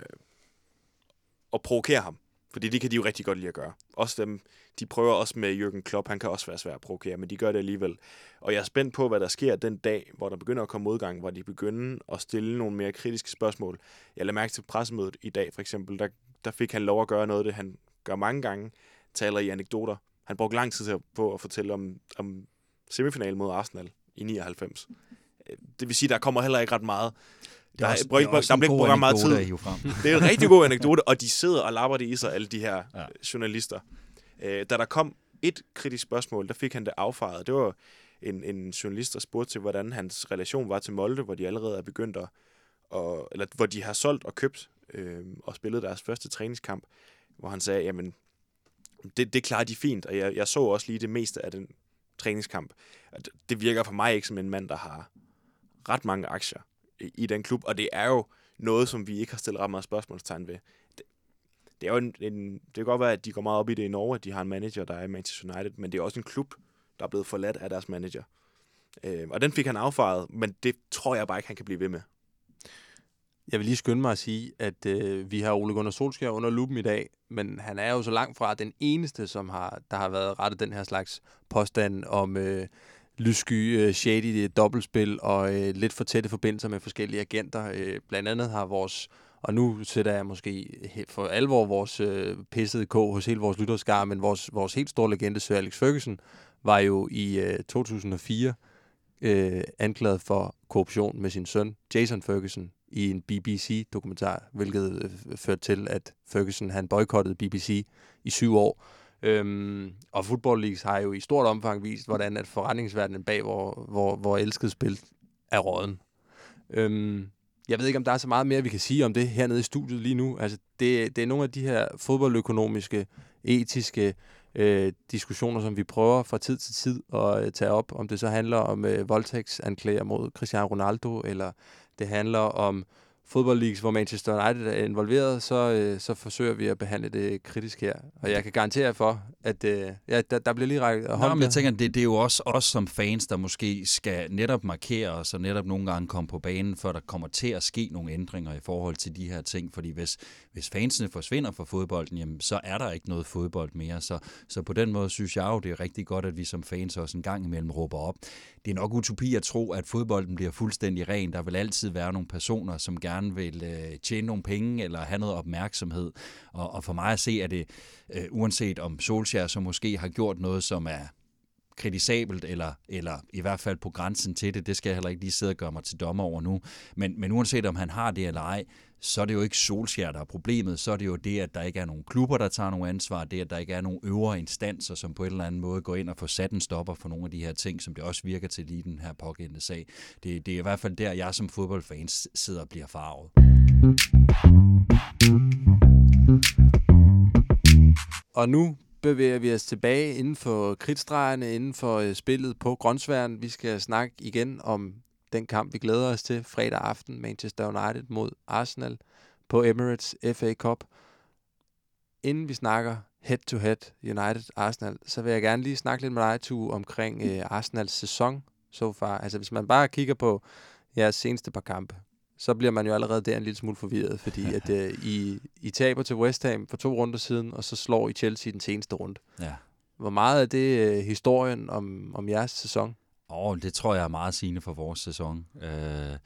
at provokere ham. Fordi det kan de jo rigtig godt lide at gøre. Også dem, de prøver også med Jürgen Klopp, han kan også være svær at provokere, men de gør det alligevel. Og jeg er spændt på, hvad der sker den dag, hvor der begynder at komme modgang, hvor de begynder at stille nogle mere kritiske spørgsmål. Jeg lader mærke til pressemødet i dag, for eksempel, der, der fik han lov at gøre noget, det han gør mange gange, taler i anekdoter. Han brugte lang tid på at fortælle om, om semifinalen mod Arsenal i 99. Det vil sige, der kommer heller ikke ret meget. Der, er også, der, er også der bliver ikke brugt meget tid. Det er en rigtig god anekdote, og de sidder og lapper det i sig, alle de her ja. journalister. Øh, da der kom et kritisk spørgsmål, der fik han det affaret. Det var en, en journalist, der spurgte til, hvordan hans relation var til Molde, hvor de allerede er begyndt at, og, eller hvor de har solgt og købt øh, og spillet deres første træningskamp hvor han sagde, jamen, det, det klarer de fint, og jeg, jeg så også lige det meste af den træningskamp. Det virker for mig ikke som en mand, der har ret mange aktier i, i den klub, og det er jo noget, som vi ikke har stillet ret meget spørgsmålstegn ved. Det, er jo en, en, det kan godt være, at de går meget op i det i Norge, at de har en manager, der er i Manchester United, men det er også en klub, der er blevet forladt af deres manager. Øh, og den fik han affaret, men det tror jeg bare ikke, han kan blive ved med. Jeg vil lige skynde mig at sige, at øh, vi har Ole Gunnar Solskjaer under lupen i dag, men han er jo så langt fra den eneste, som har, der har været rettet den her slags påstand om øh, lyssky, øh, shady øh, dobbeltspil og øh, lidt for tætte forbindelser med forskellige agenter. Øh, blandt andet har vores, og nu sætter jeg måske for alvor vores øh, pissede kog hos hele vores lytterskar, men vores, vores helt store legende, Sir Alex Ferguson, var jo i øh, 2004 øh, anklaget for korruption med sin søn, Jason Ferguson, i en BBC-dokumentar, hvilket øh, førte til, at Ferguson han boykottede BBC i syv år. Øhm, og Football Leagues har jo i stort omfang vist, hvordan at forretningsverdenen bag, hvor, hvor, hvor elsket spil er råden. Øhm, jeg ved ikke, om der er så meget mere, vi kan sige om det hernede i studiet lige nu. Altså, det, det er nogle af de her fodboldøkonomiske, etiske øh, diskussioner, som vi prøver fra tid til tid at øh, tage op. Om det så handler om øh, voldtægtsanklager mod Cristiano Ronaldo, eller det handler om fodboldleagues, hvor Manchester United er involveret, så, øh, så forsøger vi at behandle det kritisk her. Og jeg kan garantere for, at øh, ja, der, der bliver lige rækket hånd Nå, men jeg tænker, det, det er jo også os som fans, der måske skal netop markere os, og netop nogle gange komme på banen, før der kommer til at ske nogle ændringer i forhold til de her ting. Fordi hvis, hvis fansene forsvinder fra fodbolden, jamen, så er der ikke noget fodbold mere. Så, så på den måde synes jeg jo, det er rigtig godt, at vi som fans også en gang imellem råber op. Det er nok utopi at tro, at fodbolden bliver fuldstændig ren. Der vil altid være nogle personer, som gerne vil øh, tjene nogle penge eller have noget opmærksomhed. Og, og for mig at se, at det, øh, uanset om Solskjaer så måske har gjort noget, som er kritisabelt, eller, eller i hvert fald på grænsen til det. Det skal jeg heller ikke lige sidde og gøre mig til dommer over nu. Men, men uanset om han har det eller ej, så er det jo ikke Solskjaer, der er problemet. Så er det jo det, at der ikke er nogen klubber, der tager nogen ansvar. Det, at der ikke er nogen øvre instanser, som på en eller anden måde går ind og får sat en stopper for nogle af de her ting, som det også virker til lige den her pågældende sag. Det, det er i hvert fald der, jeg som fodboldfan sidder og bliver farvet. Og nu bevæger vi os tilbage inden for kridtstregerne, inden for øh, spillet på Grønsværen. Vi skal snakke igen om den kamp, vi glæder os til fredag aften, Manchester United mod Arsenal på Emirates FA Cup. Inden vi snakker head-to-head United-Arsenal, så vil jeg gerne lige snakke lidt med dig, Tu, omkring øh, Arsenals sæson so far. Altså hvis man bare kigger på jeres seneste par kampe, så bliver man jo allerede der en lille smule forvirret, fordi at øh, I, I taber til West Ham for to runder siden, og så slår I Chelsea den seneste runde. Ja. Hvor meget er det øh, historien om, om jeres sæson? Åh, oh, det tror jeg er meget sigende for vores sæson. Øh,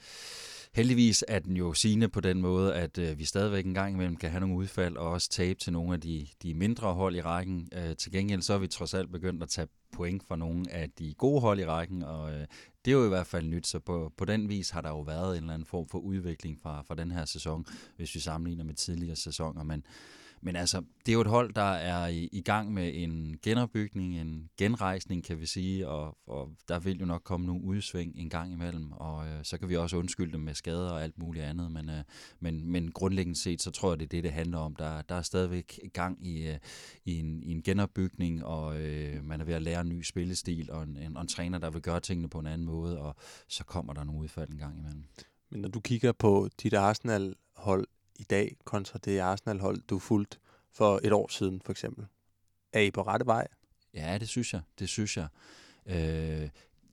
heldigvis er den jo sigende på den måde, at øh, vi stadigvæk en gang imellem kan have nogle udfald og også tabe til nogle af de, de mindre hold i rækken. Øh, til gengæld så er vi trods alt begyndt at tage point for nogle af de gode hold i rækken, og øh, det er jo i hvert fald nyt, så på, på den vis har der jo været en eller anden form for udvikling fra, fra den her sæson, hvis vi sammenligner med tidligere sæsoner, men men altså, det er jo et hold, der er i, i gang med en genopbygning, en genrejsning, kan vi sige, og, og der vil jo nok komme nogle udsving en gang imellem, og øh, så kan vi også undskylde dem med skader og alt muligt andet, men, øh, men, men grundlæggende set, så tror jeg, det er det, det handler om. Der, der er stadigvæk gang i, øh, i, en, i en genopbygning, og øh, man er ved at lære en ny spillestil, og en, en, og en træner, der vil gøre tingene på en anden måde, og så kommer der nogle udfald en gang imellem. Men når du kigger på dit Arsenal-hold i dag kontra det Arsenal-hold, du fulgte for et år siden, for eksempel? Er I på rette vej? Ja, det synes jeg. Det synes jeg. Øh,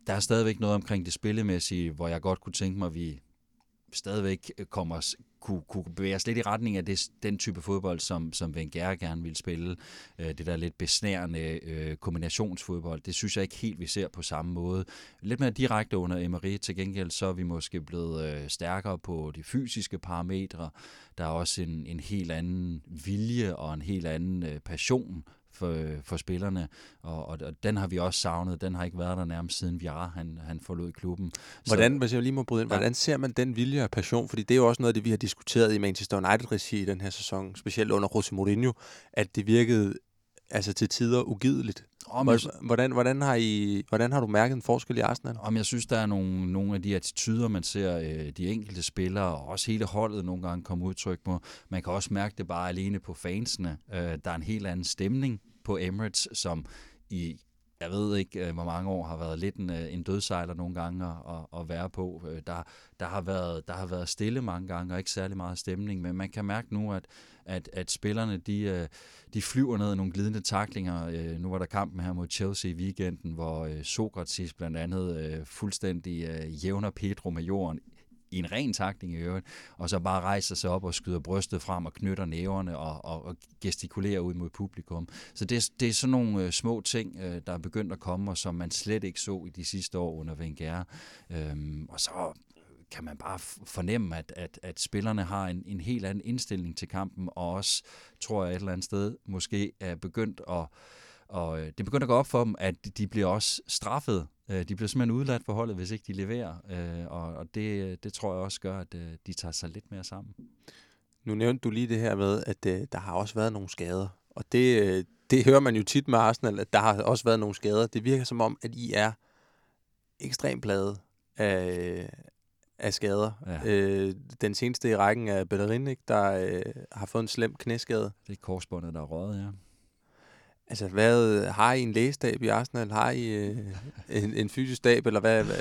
der er stadigvæk noget omkring det spillemæssige, hvor jeg godt kunne tænke mig, at vi stadigvæk kommer, kunne, kunne bevæge os lidt i retning af det, den type fodbold, som, som Wenger gerne vil spille. Øh, det der lidt besnærende øh, kombinationsfodbold, det synes jeg ikke helt, vi ser på samme måde. Lidt mere direkte under Emery. Til gengæld så er vi måske blevet øh, stærkere på de fysiske parametre. Der er også en, en helt anden vilje og en helt anden øh, passion for, for spillerne, og, og, og den har vi også savnet. Den har ikke været der nærmest siden Viara, han, han forlod klubben. Hvordan, så, hvis jeg lige må bryde ind, hvordan ser man den vilje og passion? Fordi det er jo også noget af det, vi har diskuteret i Manchester United-regi i den her sæson, specielt under Jose Mourinho, at det virkede altså til tider ugideligt. Om jeg, hvordan, hvordan, har I, hvordan har du mærket en forskel i Arsenal? Om jeg synes, der er nogle, nogle af de attityder, man ser øh, de enkelte spillere, og også hele holdet nogle gange komme udtryk på. Man kan også mærke det bare alene på fansene. Øh, der er en helt anden stemning på Emirates, som i jeg ved ikke, øh, hvor mange år har været lidt en, øh, en dødsejler nogle gange at, at, at være på. Øh, der, der, har været, der har været stille mange gange, og ikke særlig meget stemning, men man kan mærke nu, at, at, at spillerne de, de flyver ned i nogle glidende taklinger. Nu var der kampen her mod Chelsea i weekenden, hvor Sokrates blandt andet fuldstændig jævner Pedro med jorden i en ren takning i øvrigt, og så bare rejser sig op og skyder brystet frem og knytter næverne og, og, og gestikulerer ud mod publikum. Så det, det er sådan nogle øh, små ting, øh, der er begyndt at komme, og som man slet ikke så i de sidste år under Wenger. Øhm, og så kan man bare fornemme, at, at, at spillerne har en, en helt anden indstilling til kampen, og også, tror jeg et eller andet sted, måske er begyndt at og øh, det begynder at gå op for dem, at de bliver også straffet. Øh, de bliver simpelthen udladt for holdet, hvis ikke de leverer. Øh, og det, det tror jeg også gør, at de tager sig lidt mere sammen. Nu nævnte du lige det her med, at der har også været nogle skader. Og det, det hører man jo tit med Arsenal, at der har også været nogle skader. Det virker som om, at I er ekstremt plade af, af skader. Ja. Øh, den seneste i rækken er Bellerin, ikke, der øh, har fået en slem knæskade. Det er korsbåndet, der er røget, ja. Altså, hvad har I en lægestab i Arsenal? Har I øh, en, en fysisk stab, eller hvad, hvad,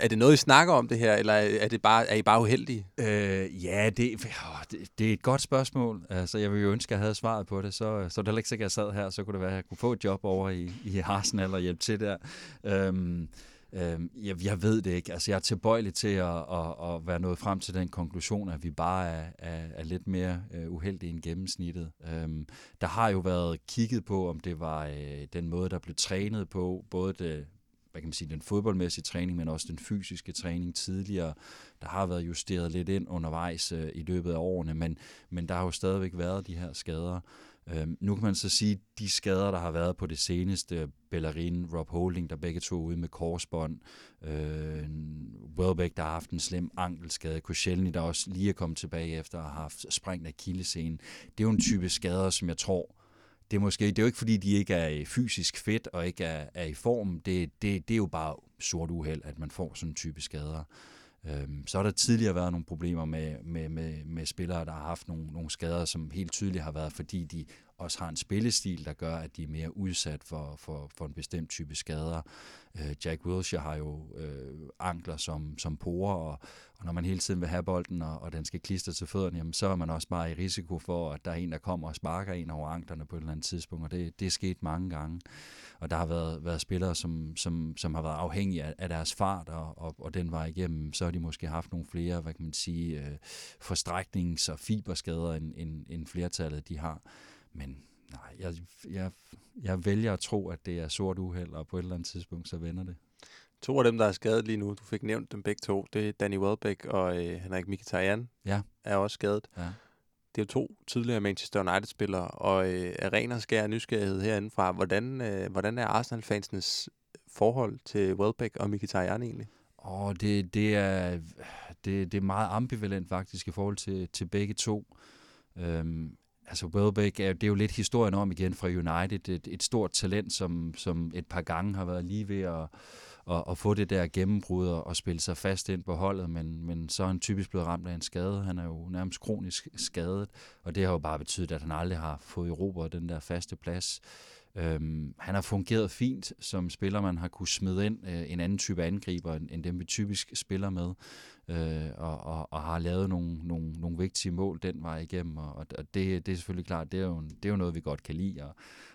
er det noget, I snakker om det her, eller er, det bare, er I bare uheldige? Øh, ja, det, det, det er et godt spørgsmål. Altså, jeg ville jo ønske, at jeg havde svaret på det. Så, øh, så det er ikke sikkert, at jeg sad her, så kunne det være, at jeg kunne få et job over i, i Arsenal og hjælpe til der. Øhm, Øh, jeg, jeg ved det ikke. Altså, jeg er tilbøjelig til at, at, at være nået frem til den konklusion, at vi bare er, er, er lidt mere øh, uheldige end gennemsnittet. Øh, der har jo været kigget på, om det var øh, den måde, der blev trænet på, både det, hvad kan man sige, den fodboldmæssige træning, men også den fysiske træning tidligere. Der har været justeret lidt ind undervejs øh, i løbet af årene, men, men der har jo stadigvæk været de her skader. Øhm, nu kan man så sige, at de skader, der har været på det seneste, Bellerin, Rob Holding, der begge to ude med korsbånd, øh, Welbeck, der har haft en slem ankelskade, Koscielny, der også lige er kommet tilbage efter at have haft sprængt af kildescenen. Det er jo en type skader, som jeg tror, det er måske det er jo ikke fordi, de ikke er fysisk fedt og ikke er, er i form. Det, det, det er jo bare sort uheld, at man får sådan en type skader. Øhm, så har der tidligere været nogle problemer med, med, med, med spillere, der har haft nogle, nogle skader, som helt tydeligt har været, fordi de også har en spillestil, der gør, at de er mere udsat for, for, for en bestemt type skader. Øh, Jack Wilshere har jo øh, ankler som, som porer, og, og når man hele tiden vil have bolden, og, og den skal klistre til fødderne, jamen, så er man også bare i risiko for, at der er en, der kommer og sparker en over anklerne på et eller andet tidspunkt, og det, det er sket mange gange. Og der har været, været spillere, som, som, som har været afhængige af, af deres fart, og, og, og den vej igennem, så har de måske haft nogle flere, hvad kan man sige, øh, forstræknings- og fiberskader, end, end, end flertallet de har. Men nej, jeg, jeg, jeg vælger at tro, at det er sort uheld, og på et eller andet tidspunkt, så vender det. To af dem, der er skadet lige nu, du fik nævnt dem begge to, det er Danny Welbeck og øh, Henrik Mkhitaryan Ja. er også skadet. Ja. Det er jo to tidligere Manchester United-spillere, og øh, er ren og skær nysgerrighed herindefra. Hvordan, øh, hvordan er Arsenal-fansenes forhold til Welbeck og Mkhitaryan egentlig? Og det, det, er, det, det er meget ambivalent faktisk i forhold til, til begge to. Øhm, altså Welbeck, er, det er jo lidt historien om igen fra United. Et, et stort talent, som, som et par gange har været lige ved at, at, at få det der gennembrud og, og spille sig fast ind på holdet, men, men så er han typisk blevet ramt af en skade. Han er jo nærmest kronisk skadet, og det har jo bare betydet, at han aldrig har fået Europa den der faste plads. Øhm, han har fungeret fint som spiller, man har kunne smide ind øh, en anden type angriber, end, end dem vi typisk spiller med, øh, og, og, og har lavet nogle, nogle, nogle vigtige mål den vej igennem, og, og det, det er selvfølgelig klart, det er, jo, det er jo noget, vi godt kan lide, og,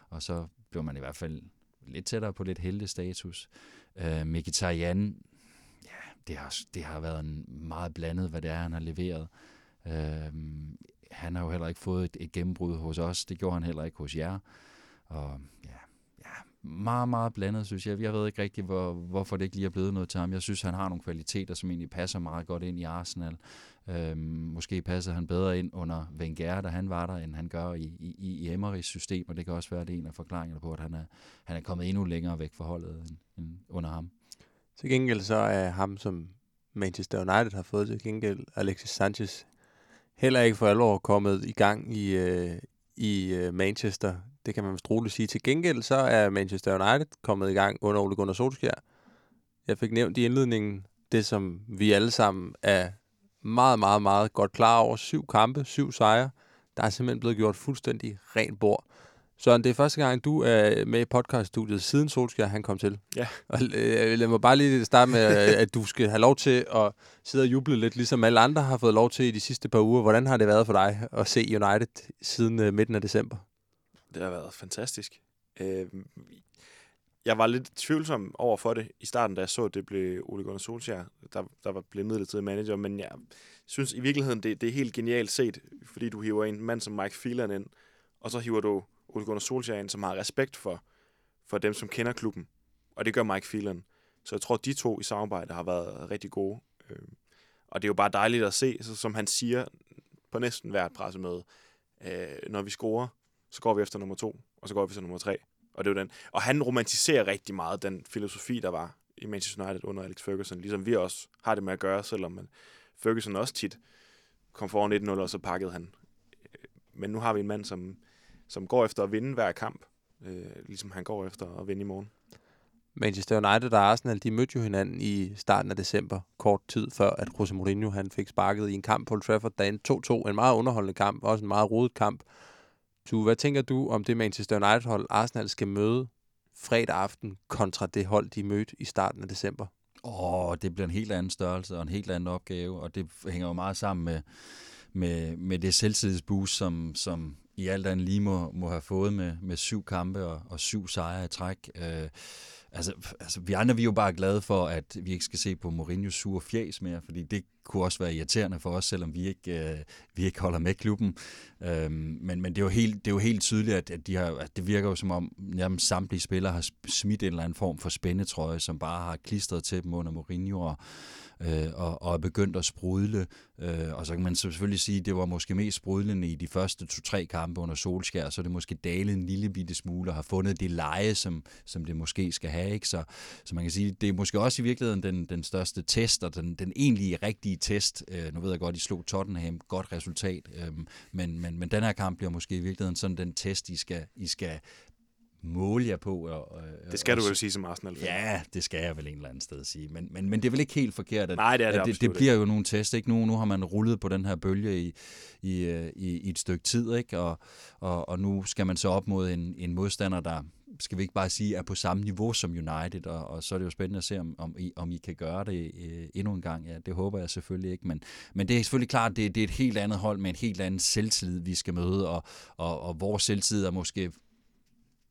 og så bliver man i hvert fald lidt tættere på lidt heldestatus. Øh, Mkhitaryan, ja, det har, det har været en meget blandet, hvad det er, han har leveret. Øh, han har jo heller ikke fået et, et gennembrud hos os, det gjorde han heller ikke hos jer. Og ja, ja, meget, meget blandet, synes jeg. Jeg ved ikke rigtig, hvor, hvorfor det ikke lige er blevet noget til ham. Jeg synes, han har nogle kvaliteter, som egentlig passer meget godt ind i Arsenal. Øhm, måske passer han bedre ind under Wenger, da han var der, end han gør i, i, i Emerys system, og det kan også være, det er en af forklaringerne på, at han er, han er kommet endnu længere væk fra holdet end, end under ham. Til gengæld så er ham, som Manchester United har fået til gengæld, Alexis Sanchez, heller ikke for alvor kommet i gang i, øh, i øh, Manchester. Det kan man vist roligt sige. Til gengæld så er Manchester United kommet i gang under Ole Gunnar Solskjaer. Jeg fik nævnt i indledningen det, som vi alle sammen er meget, meget, meget godt klar over. Syv kampe, syv sejre. Der er simpelthen blevet gjort fuldstændig rent bord. Søren, det er første gang, du er med i podcaststudiet, siden Solskjaer han kom til. Ja. Og øh, lad mig bare lige starte med, at du skal have lov til at sidde og juble lidt, ligesom alle andre har fået lov til i de sidste par uger. Hvordan har det været for dig at se United siden øh, midten af december? Det har været fantastisk. Øh, jeg var lidt tvivlsom over for det i starten, da jeg så, at det blev Ole Gunnar Solskjaer, der, der var blevet midlertidig manager, men jeg synes i virkeligheden, det, det er helt genialt set, fordi du hiver en mand som Mike Phelan ind, og så hiver du Ole Gunnar Solskjaer ind, som har respekt for, for dem, som kender klubben. Og det gør Mike Phelan. Så jeg tror, at de to i samarbejde har været rigtig gode. Øhm, og det er jo bare dejligt at se, så som han siger på næsten hvert pressemøde, øh, når vi scorer, så går vi efter nummer to, og så går vi efter nummer tre. Og, det er den. og han romantiserer rigtig meget den filosofi, der var i Manchester United under Alex Ferguson, ligesom vi også har det med at gøre, selvom man, Ferguson også tit kom foran 1-0, og så pakkede han. Øh, men nu har vi en mand, som, som går efter at vinde hver kamp, øh, ligesom han går efter at vinde i morgen. Manchester United og Arsenal, de mødte jo hinanden i starten af december, kort tid før, at Jose Mourinho han fik sparket i en kamp på Old Trafford, der endte 2-2. En meget underholdende kamp, også en meget rodet kamp. Du, hvad tænker du om det Manchester United-hold, Arsenal skal møde fredag aften, kontra det hold, de mødte i starten af december? Åh, det bliver en helt anden størrelse og en helt anden opgave, og det hænger jo meget sammen med, med, med det selvtidsboost, som, som i alt andet lige må, må have fået med, med syv kampe og, og syv sejre i træk. Øh, altså, altså, vi andre vi er jo bare glade for, at vi ikke skal se på Mourinho's sure fjæs mere, fordi det kunne også være irriterende for os, selvom vi ikke, øh, vi ikke holder med klubben. Øhm, men, men det er jo helt, det er jo helt tydeligt, at, at, de har, at det virker jo som om jamen, samtlige spillere har smidt en eller anden form for spændetrøje, som bare har klistret til dem under Mourinho, og, øh, og, og er begyndt at sprudle. Øh, og så kan man selvfølgelig sige, at det var måske mest sprudlende i de første to-tre kampe under Solskær, så er det måske dalet en lille bitte smule og har fundet det leje, som, som det måske skal have. Ikke? Så, så man kan sige, det er måske også i virkeligheden den, den største test, og den, den egentlige rigtige test. Øh, nu ved jeg godt, I slog Tottenham, godt resultat, øh, men, men, men den her kamp bliver måske i virkeligheden sådan den test, I skal, I skal måle jer på. Og, og, det skal du vel sige som arsenal -fan. Ja, det skal jeg vel en eller anden sted sige. Men, men, men det er vel ikke helt forkert. At, Nej, det er det at det, det bliver jo nogle test. Ikke? Nu, nu har man rullet på den her bølge i, i, øh, i, i et stykke tid, ikke? Og, og, og nu skal man så op mod en, en modstander, der skal vi ikke bare sige, er på samme niveau som United, og, og så er det jo spændende at se, om, om, I, om I kan gøre det øh, endnu en gang. Ja, det håber jeg selvfølgelig ikke, men, men det er selvfølgelig klart, det, det er et helt andet hold med en helt anden selvtillid, vi skal møde, og, og, og vores selvtillid er måske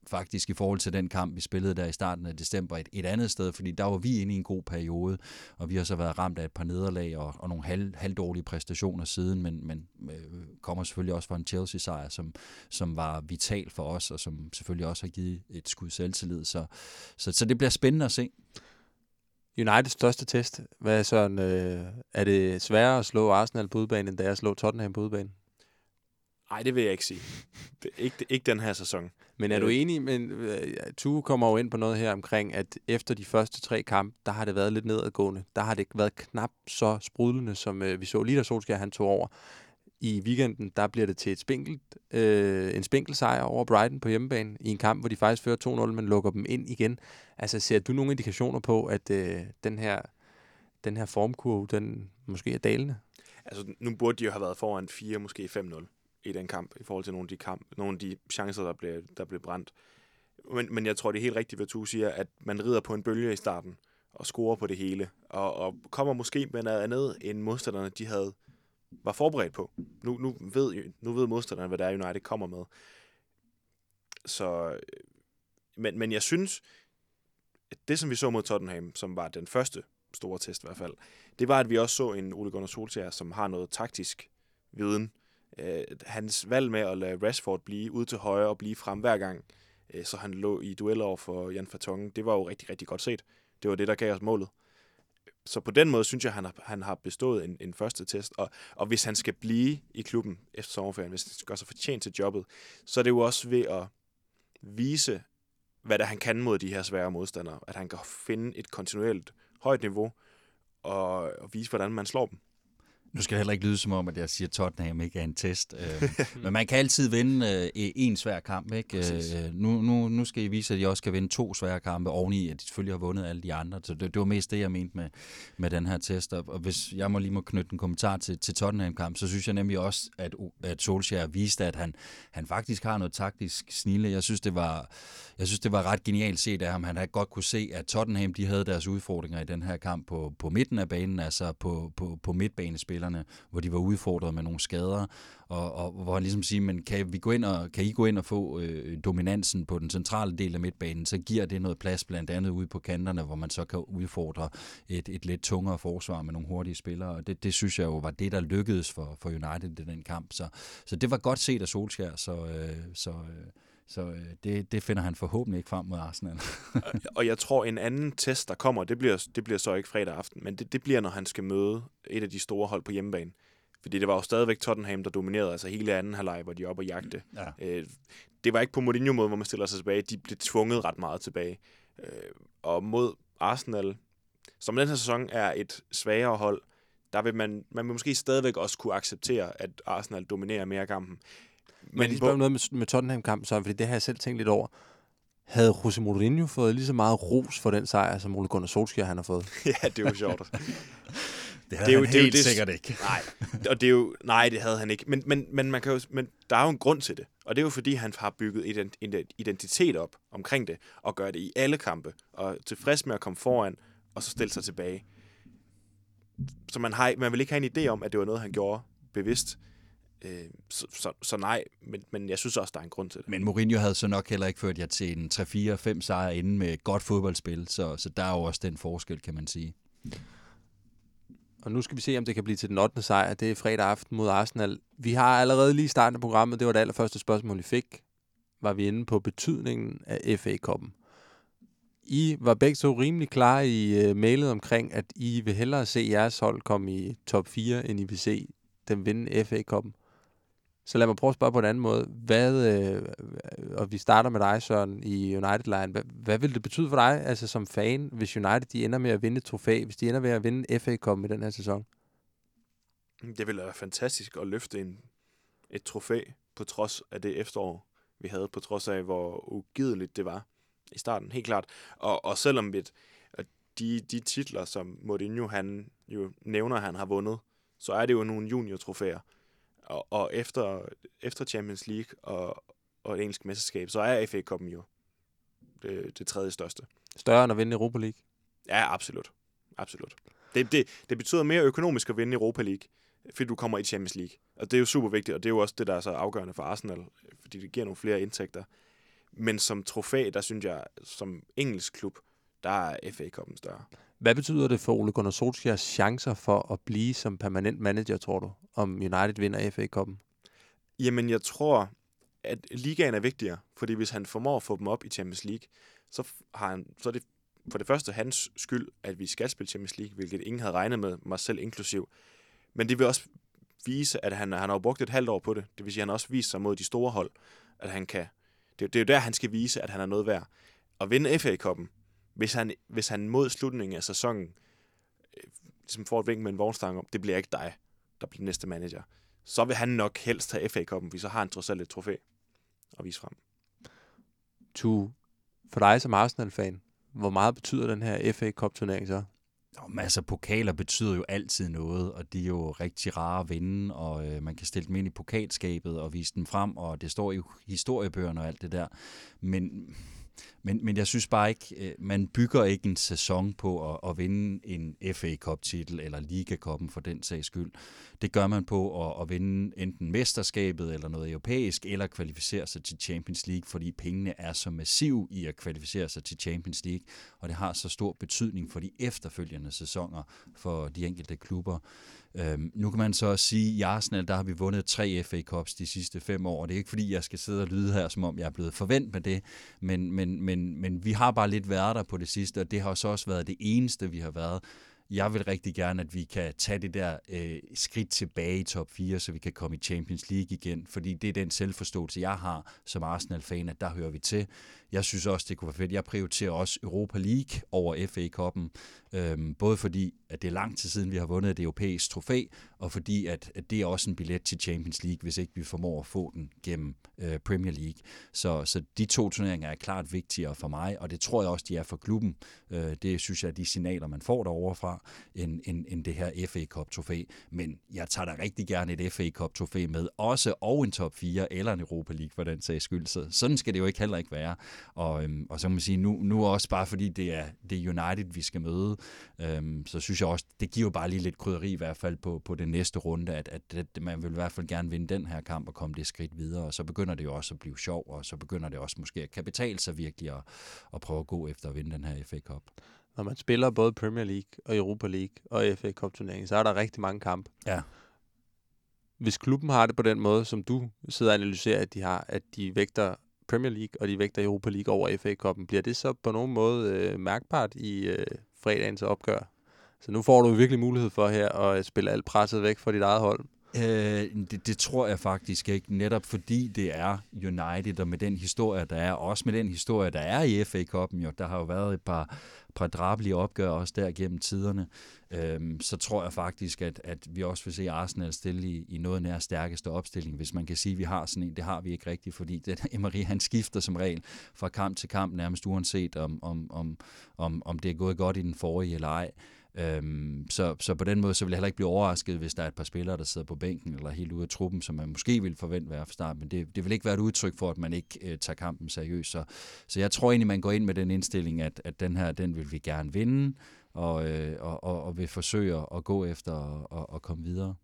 faktisk i forhold til den kamp, vi spillede der i starten af december et, et andet sted, fordi der var vi inde i en god periode, og vi har så været ramt af et par nederlag og, og nogle halv, halvdårlige præstationer siden, men, men øh, kommer selvfølgelig også fra en Chelsea-sejr, som, som var vital for os, og som selvfølgelig også har givet et skud selvtillid. Så, så, så det bliver spændende at se. Uniteds største test, hvad er sådan, øh, er det sværere at slå Arsenal på udbanen, end det er at slå Tottenham på udbanen? Nej, det vil jeg ikke sige. Det, ikke, ikke den her sæson. Men er du enig, men uh, Tue kommer jo ind på noget her omkring, at efter de første tre kampe, der har det været lidt nedadgående. Der har det været knap så sprudlende, som uh, vi så lige da Solskjaer han tog over. I weekenden, der bliver det til et spinkelt, uh, en spinkel sejr over Brighton på hjemmebane, i en kamp, hvor de faktisk fører 2-0, men lukker dem ind igen. Altså, ser du nogle indikationer på, at uh, den her den her formkurve, den måske er dalende? Altså, nu burde de jo have været foran 4, måske 5-0 i den kamp, i forhold til nogle af de, kamp, nogle af de chancer, der blev, der blev brændt. Men, men jeg tror, det er helt rigtigt, hvad du siger, at man rider på en bølge i starten og scorer på det hele, og, og kommer måske med noget andet, end modstanderne de havde var forberedt på. Nu, nu, ved, nu ved modstanderne, hvad der er, United kommer med. Så, men, men jeg synes, at det, som vi så mod Tottenham, som var den første store test i hvert fald, det var, at vi også så en Ole Gunnar Solskjaer, som har noget taktisk viden, øh, hans valg med at lade Rashford blive ud til højre og blive frem hver gang, øh, så han lå i dueller over for Jan Vertonghen, det var jo rigtig, rigtig godt set. Det var det, der gav os målet. Så på den måde synes jeg, han har, han har bestået en, en første test. Og, og hvis han skal blive i klubben efter sommerferien, hvis han skal gøre sig fortjent til jobbet, så er det jo også ved at vise, hvad der han kan mod de her svære modstandere. At han kan finde et kontinuerligt højt niveau og, og vise, hvordan man slår dem. Nu skal det heller ikke lyde som om, at jeg siger, at Tottenham ikke er en test. Øh, men man kan altid vinde øh, en svær kamp. Ikke? Øh, nu, nu, nu skal I vise, at I også kan vinde to svære kampe oveni, at de selvfølgelig har vundet alle de andre. Så det, det var mest det, jeg mente med, med den her test. Og hvis jeg må lige må knytte en kommentar til, til Tottenham-kamp, så synes jeg nemlig også, at, at Solskjaer viste, at han, han faktisk har noget taktisk snille. Jeg synes, det var, jeg synes, det var ret genialt set af ham. Han havde godt kunne se, at Tottenham de havde deres udfordringer i den her kamp på, på midten af banen, altså på, på, på midtbanespil spillerne, hvor de var udfordret med nogle skader, og, og hvor han ligesom siger, men kan, vi gå ind og, kan I gå ind og få øh, dominansen på den centrale del af midtbanen, så giver det noget plads blandt andet ude på kanterne, hvor man så kan udfordre et, et lidt tungere forsvar med nogle hurtige spillere, og det, det synes jeg jo var det, der lykkedes for, for United i den kamp. Så, så det var godt set af Solskjær, så, øh, så øh, så øh, det, det finder han forhåbentlig ikke frem mod Arsenal. og jeg tror, en anden test, der kommer, det bliver, det bliver så ikke fredag aften, men det, det bliver, når han skal møde et af de store hold på hjemmebane. Fordi det var jo stadigvæk Tottenham, der dominerede, altså hele anden halvleg, hvor de oppe og jagte. Ja. Øh, det var ikke på Mourinho-måde, hvor man stiller sig tilbage. De blev tvunget ret meget tilbage. Øh, og mod Arsenal, som den her sæson er et svagere hold, der vil man, man vil måske stadigvæk også kunne acceptere, at Arsenal dominerer mere kampen. Men, Men lige spørge noget med, med Tottenham-kampen, så, fordi det har jeg selv tænkt lidt over. havde Jose Mourinho fået lige så meget ros for den sejr, som Ole Gunnar Solskjaer han har fået? ja, det er jo sjovt. Det havde det er jo, han helt det jo det, sikkert ikke. Nej, og det er jo, nej, det havde han ikke. Men, men, men, man kan jo, men der er jo en grund til det. Og det er jo fordi, han har bygget identitet op omkring det, og gør det i alle kampe, og tilfreds med at komme foran, og så stille sig tilbage. Så man, har, man vil ikke have en idé om, at det var noget, han gjorde bevidst. Øh, så, så, så nej, men, men jeg synes også, der er en grund til det. Men Mourinho havde så nok heller ikke ført jer til en 3-4-5 sejre inden med et godt fodboldspil, så, så der er jo også den forskel, kan man sige. Og nu skal vi se, om det kan blive til den 8. sejr. Det er fredag aften mod Arsenal. Vi har allerede lige startet af programmet. Det var det allerførste spørgsmål, vi fik. Var vi inde på betydningen af FA-koppen. I var begge to rimelig klare i uh, mailet omkring, at I vil hellere se jeres hold komme i top 4, end I vil se dem vinde FA-koppen. Så lad mig prøve at spørge på en anden måde. Hvad, øh, og vi starter med dig, Søren, i United Line. Hvad, hvad vil det betyde for dig, altså som fan, hvis United de ender med at vinde et trofæ, hvis de ender med at vinde FA Cup i den her sæson? Det ville være fantastisk at løfte en, et trofæ på trods af det efterår, vi havde, på trods af, hvor ugideligt det var i starten, helt klart. Og, og selvom et, de, de titler, som Mourinho han jo nævner, han har vundet, så er det jo nogle junior-trofæer. Og, og efter, efter Champions League og, og et engelsk mesterskab, så er FA Cup'en jo det, det tredje største. Større end at vinde Europa League? Ja, absolut. Absolut. Det, det, det betyder mere økonomisk at vinde Europa League, fordi du kommer i Champions League. Og det er jo super vigtigt, og det er jo også det, der er så afgørende for Arsenal, fordi det giver nogle flere indtægter. Men som trofæ, der synes jeg, som engelsk klub, der er FA Cup'en større. Hvad betyder det for Ole Gunnar Solskjaers chancer for at blive som permanent manager, tror du, om United vinder FA Cup'en? Jamen, jeg tror, at ligaen er vigtigere, fordi hvis han formår at få dem op i Champions League, så, har han, så er det for det første hans skyld, at vi skal spille Champions League, hvilket ingen havde regnet med, mig selv inklusiv. Men det vil også vise, at han, han har brugt et halvt år på det. Det vil sige, at han også viser sig mod de store hold, at han kan. Det, det er jo der, han skal vise, at han er noget værd. At vinde FA-koppen, hvis han, hvis han mod slutningen af sæsonen øh, ligesom får et vink med en vognstang om, det bliver ikke dig, der bliver næste manager, så vil han nok helst tage FA-koppen, fordi så har han trods alt et trofæ at vise frem. Tu, for dig som Arsenal-fan, hvor meget betyder den her FA Cup-turnering så? Nå, altså, pokaler betyder jo altid noget, og de er jo rigtig rare at vinde, og øh, man kan stille dem ind i pokalskabet og vise dem frem, og det står i historiebøgerne og alt det der. Men men, men jeg synes bare ikke, øh, man bygger ikke en sæson på at, at vinde en FA Cup-titel eller Liga Cup'en for den sags skyld. Det gør man på at, at vinde enten mesterskabet eller noget europæisk, eller kvalificere sig til Champions League, fordi pengene er så massiv i at kvalificere sig til Champions League, og det har så stor betydning for de efterfølgende sæsoner for de enkelte klubber. Øhm, nu kan man så også sige, at i Arsenal, der har vi vundet tre FA Cups de sidste fem år, og det er ikke fordi, jeg skal sidde og lyde her, som om jeg er blevet forventet med det, men, men, men, men vi har bare lidt været der på det sidste, og det har så også været det eneste, vi har været jeg vil rigtig gerne, at vi kan tage det der øh, skridt tilbage i top 4, så vi kan komme i Champions League igen, fordi det er den selvforståelse, jeg har som Arsenal-fan, at der hører vi til. Jeg synes også, det kunne være fedt. Jeg prioriterer også Europa League over FA-koppen, øhm, både fordi, at det er lang tid siden, vi har vundet et europæisk trofæ, og fordi, at, at det er også en billet til Champions League, hvis ikke vi formår at få den gennem øh, Premier League. Så, så de to turneringer er klart vigtigere for mig, og det tror jeg også, de er for klubben. Øh, det synes jeg er de signaler, man får derovre fra, end, end, end det her FA Cup trofæ. Men jeg tager da rigtig gerne et FA Cup trofæ med, også og en top 4 eller en Europa League for den sags skyld. Så sådan skal det jo ikke heller ikke være. Og, øhm, og så må man sige, nu, nu også bare fordi det er, det er United, vi skal møde, øhm, så synes jeg også, det giver jo bare lige lidt krydderi i hvert fald på, på den næste runde, at, at, at man vil i hvert fald gerne vinde den her kamp og komme det skridt videre, og så begynder det jo også at blive sjov, og så begynder det også måske at kapitale sig virkelig at, at prøve at gå efter at vinde den her FA Cup. Når man spiller både Premier League og Europa League og FA Cup turneringen, så er der rigtig mange kampe. Ja. Hvis klubben har det på den måde, som du sidder og analyserer, at de har, at de vægter Premier League, og de vægter Europa League over FA-koppen. Bliver det så på nogen måde øh, mærkbart i øh, fredagens opgør? Så nu får du virkelig mulighed for her at spille alt presset væk fra dit eget hold. Øh, det, det tror jeg faktisk ikke, netop fordi det er United, og med den historie, der er, også med den historie, der er i FA Cup'en jo, der har jo været et par, par drabelige opgør også der gennem tiderne, øhm, så tror jeg faktisk, at, at vi også vil se Arsenal stille i, i noget nær stærkeste opstilling, hvis man kan sige, at vi har sådan en. Det har vi ikke rigtigt, fordi den, Emery han skifter som regel fra kamp til kamp, nærmest uanset om, om, om, om, om det er gået godt i den forrige eller ej. Øhm, så, så på den måde så vil jeg heller ikke blive overrasket, hvis der er et par spillere, der sidder på bænken eller helt ude af truppen, som man måske ville forvente være fra start, men det, det vil ikke være et udtryk for, at man ikke øh, tager kampen seriøst. Så, så jeg tror egentlig, man går ind med den indstilling, at, at den her, den vil vi gerne vinde, og, øh, og, og, og vil forsøge at gå efter og, og komme videre.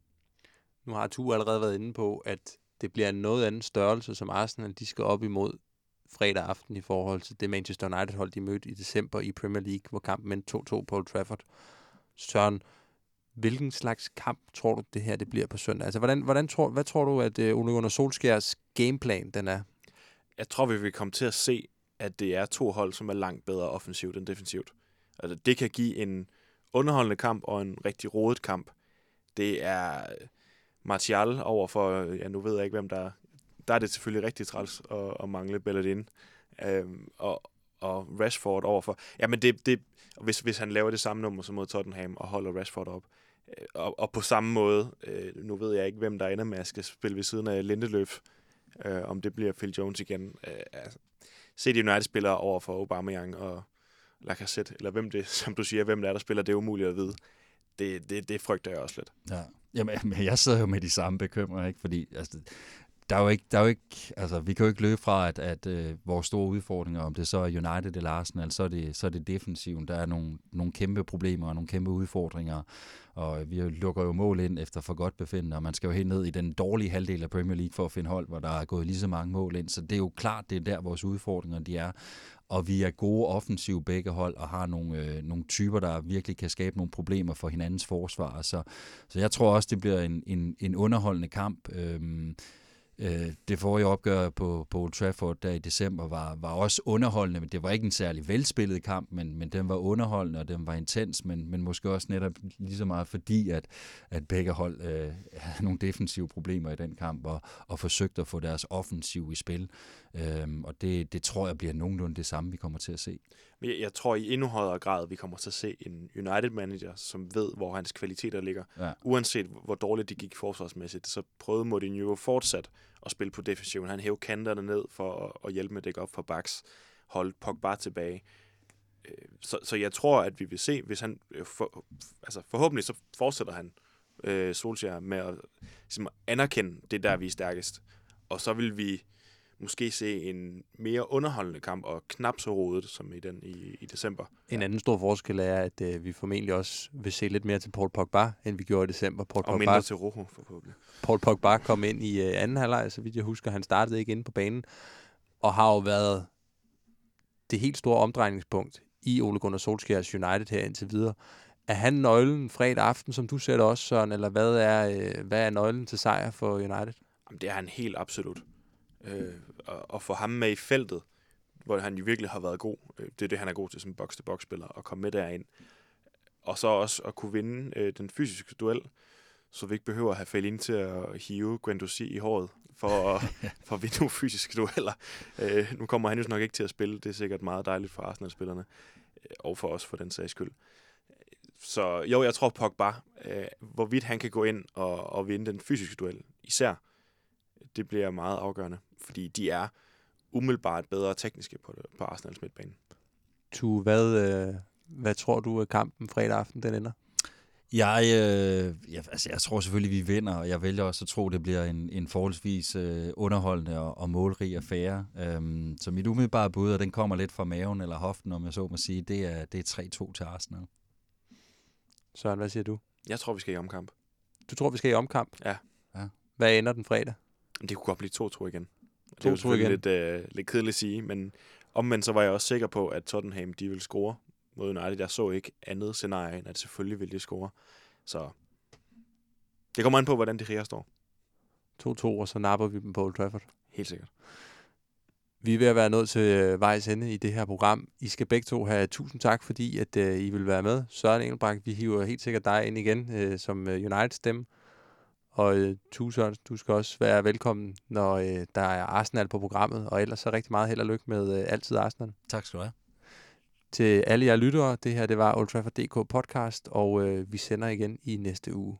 Nu har du allerede været inde på, at det bliver en noget anden størrelse, som Arsenal de skal op imod fredag aften i forhold til det Manchester United-hold, de mødte i december i Premier League, hvor kampen endte 2-2 på Old Trafford. Søren, hvilken slags kamp tror du, det her det bliver på søndag? Altså, hvordan, hvordan tror, hvad tror du, at uh, Ole Gunnar Solskjærs gameplan den er? Jeg tror, vi vil komme til at se, at det er to hold, som er langt bedre offensivt end defensivt. Altså, det kan give en underholdende kamp og en rigtig rodet kamp. Det er øh, Martial over for, øh, ja, nu ved jeg ikke, hvem der er. Der er det selvfølgelig rigtig træls at, at mangle Bellerin. Øhm, og, og Rashford overfor. Jamen, det, det, hvis, hvis han laver det samme nummer som mod Tottenham og holder Rashford op. Øh, og, og på samme måde, øh, nu ved jeg ikke, hvem der ender med at skal spille ved siden af Lindeløf, øh, om det bliver Phil Jones igen. Øh, altså, se de United-spillere over for Aubameyang og Lacazette, eller hvem det, som du siger, hvem der er, der spiller, det er umuligt at vide. Det, det, det frygter jeg også lidt. Ja. Jamen, jeg sidder jo med de samme bekymringer, ikke? fordi altså, der er jo ikke, der er jo ikke, altså, vi kan jo ikke løbe fra, at, at øh, vores store udfordringer, om det så er United eller Arsenal, så er det, så er det defensiven. Der er nogle, nogle kæmpe problemer og nogle kæmpe udfordringer, og vi lukker jo mål ind efter for godt befindende, og man skal jo helt ned i den dårlige halvdel af Premier League for at finde hold, hvor der er gået lige så mange mål ind. Så det er jo klart, det er der, vores udfordringer de er. Og vi er gode offensive begge hold, og har nogle, øh, nogle typer, der virkelig kan skabe nogle problemer for hinandens forsvar. Så, så jeg tror også, det bliver en, en, en underholdende kamp. Øh, Øh, det forrige opgør på, på Old Trafford der i december var, var også underholdende, men det var ikke en særlig velspillet kamp, men, men den var underholdende, og den var intens, men, men måske også netop lige så meget fordi, at, at begge hold øh, havde nogle defensive problemer i den kamp, og, og forsøgte at få deres offensiv i spil. Øhm, og det, det tror jeg bliver nogenlunde det samme, vi kommer til at se. Men jeg, jeg tror i endnu højere grad, vi kommer til at se en United-manager, som ved, hvor hans kvaliteter ligger. Ja. Uanset hvor dårligt det gik forsvarsmæssigt, så prøvede Mourinho fortsat at spille på defensiven. Han hævde kanterne ned for at, at hjælpe med at dække op for backs, holde Pogba tilbage. Øh, så, så jeg tror, at vi vil se, hvis han, øh, for, altså forhåbentlig så fortsætter han øh, Solskjaer med at ligesom, anerkende det der, vi er stærkest. Og så vil vi måske se en mere underholdende kamp, og knap så rodet som i den i, i december. En anden stor forskel er, at øh, vi formentlig også vil se lidt mere til Paul Pogba, end vi gjorde i december. Paul og Pogba, mindre til Rojo, forhåbentlig. Paul Pogba kom ind i øh, anden halvleg, så vidt jeg husker. Han startede ikke inde på banen, og har jo været det helt store omdrejningspunkt i Ole Gunnar Solskjaers United her indtil videre. Er han nøglen fredag aften, som du ser det også, Søren, eller hvad er, øh, hvad er nøglen til sejr for United? Jamen, det er han helt absolut øh, og, og få ham med i feltet, hvor han jo virkelig har været god. Øh, det er det, han er god til som box-to-box-spiller, at komme med derind. Og så også at kunne vinde øh, den fysiske duel, så vi ikke behøver at have Fellaini til at hive Guendouzi i håret for at, for at vinde nogle fysiske dueller. Øh, nu kommer han jo nok ikke til at spille. Det er sikkert meget dejligt for Arsenal-spillerne, øh, og for os for den sags skyld. Så jo, jeg tror Pogba, øh, hvorvidt han kan gå ind og, og vinde den fysiske duel, især, det bliver meget afgørende, fordi de er umiddelbart bedre tekniske på, på Arsenals midtbane. Tu, hvad, øh, hvad tror du, at kampen fredag aften den ender? Jeg, øh, jeg, altså jeg tror selvfølgelig, vi vinder, og jeg vælger også at tro, det bliver en, en forholdsvis øh, underholdende og, og målrig affære. Øhm, så mit umiddelbare bud, og den kommer lidt fra maven eller hoften, om jeg så må sige, det er, det er 3-2 til Arsenal. Søren, hvad siger du? Jeg tror, vi skal i omkamp. Du tror, vi skal i omkamp? Ja. ja. Hvad ender den fredag? Det kunne godt blive 2-2 igen. Det er jo selvfølgelig lidt, øh, lidt kedeligt at sige, men omvendt så var jeg også sikker på, at Tottenham de ville score mod United. Jeg så ikke andet scenarie, end at selvfølgelig ville de score. Så det kommer an på, hvordan det her står. 2-2, og så napper vi dem på Old Trafford. Helt sikkert. Vi er ved at være nået til øh, vejs ende i det her program. I skal begge to have tusind tak, fordi at, uh, I vil være med. Søren Engelbrecht, vi hiver helt sikkert dig ind igen uh, som uh, United-stemme. Og øh, Tue Sørensen, du skal også være velkommen, når øh, der er Arsenal på programmet. Og ellers så rigtig meget held og lykke med øh, Altid Arsenal. Tak skal du have. Til alle jer lyttere, det her det var Old Trafford DK podcast, og øh, vi sender igen i næste uge.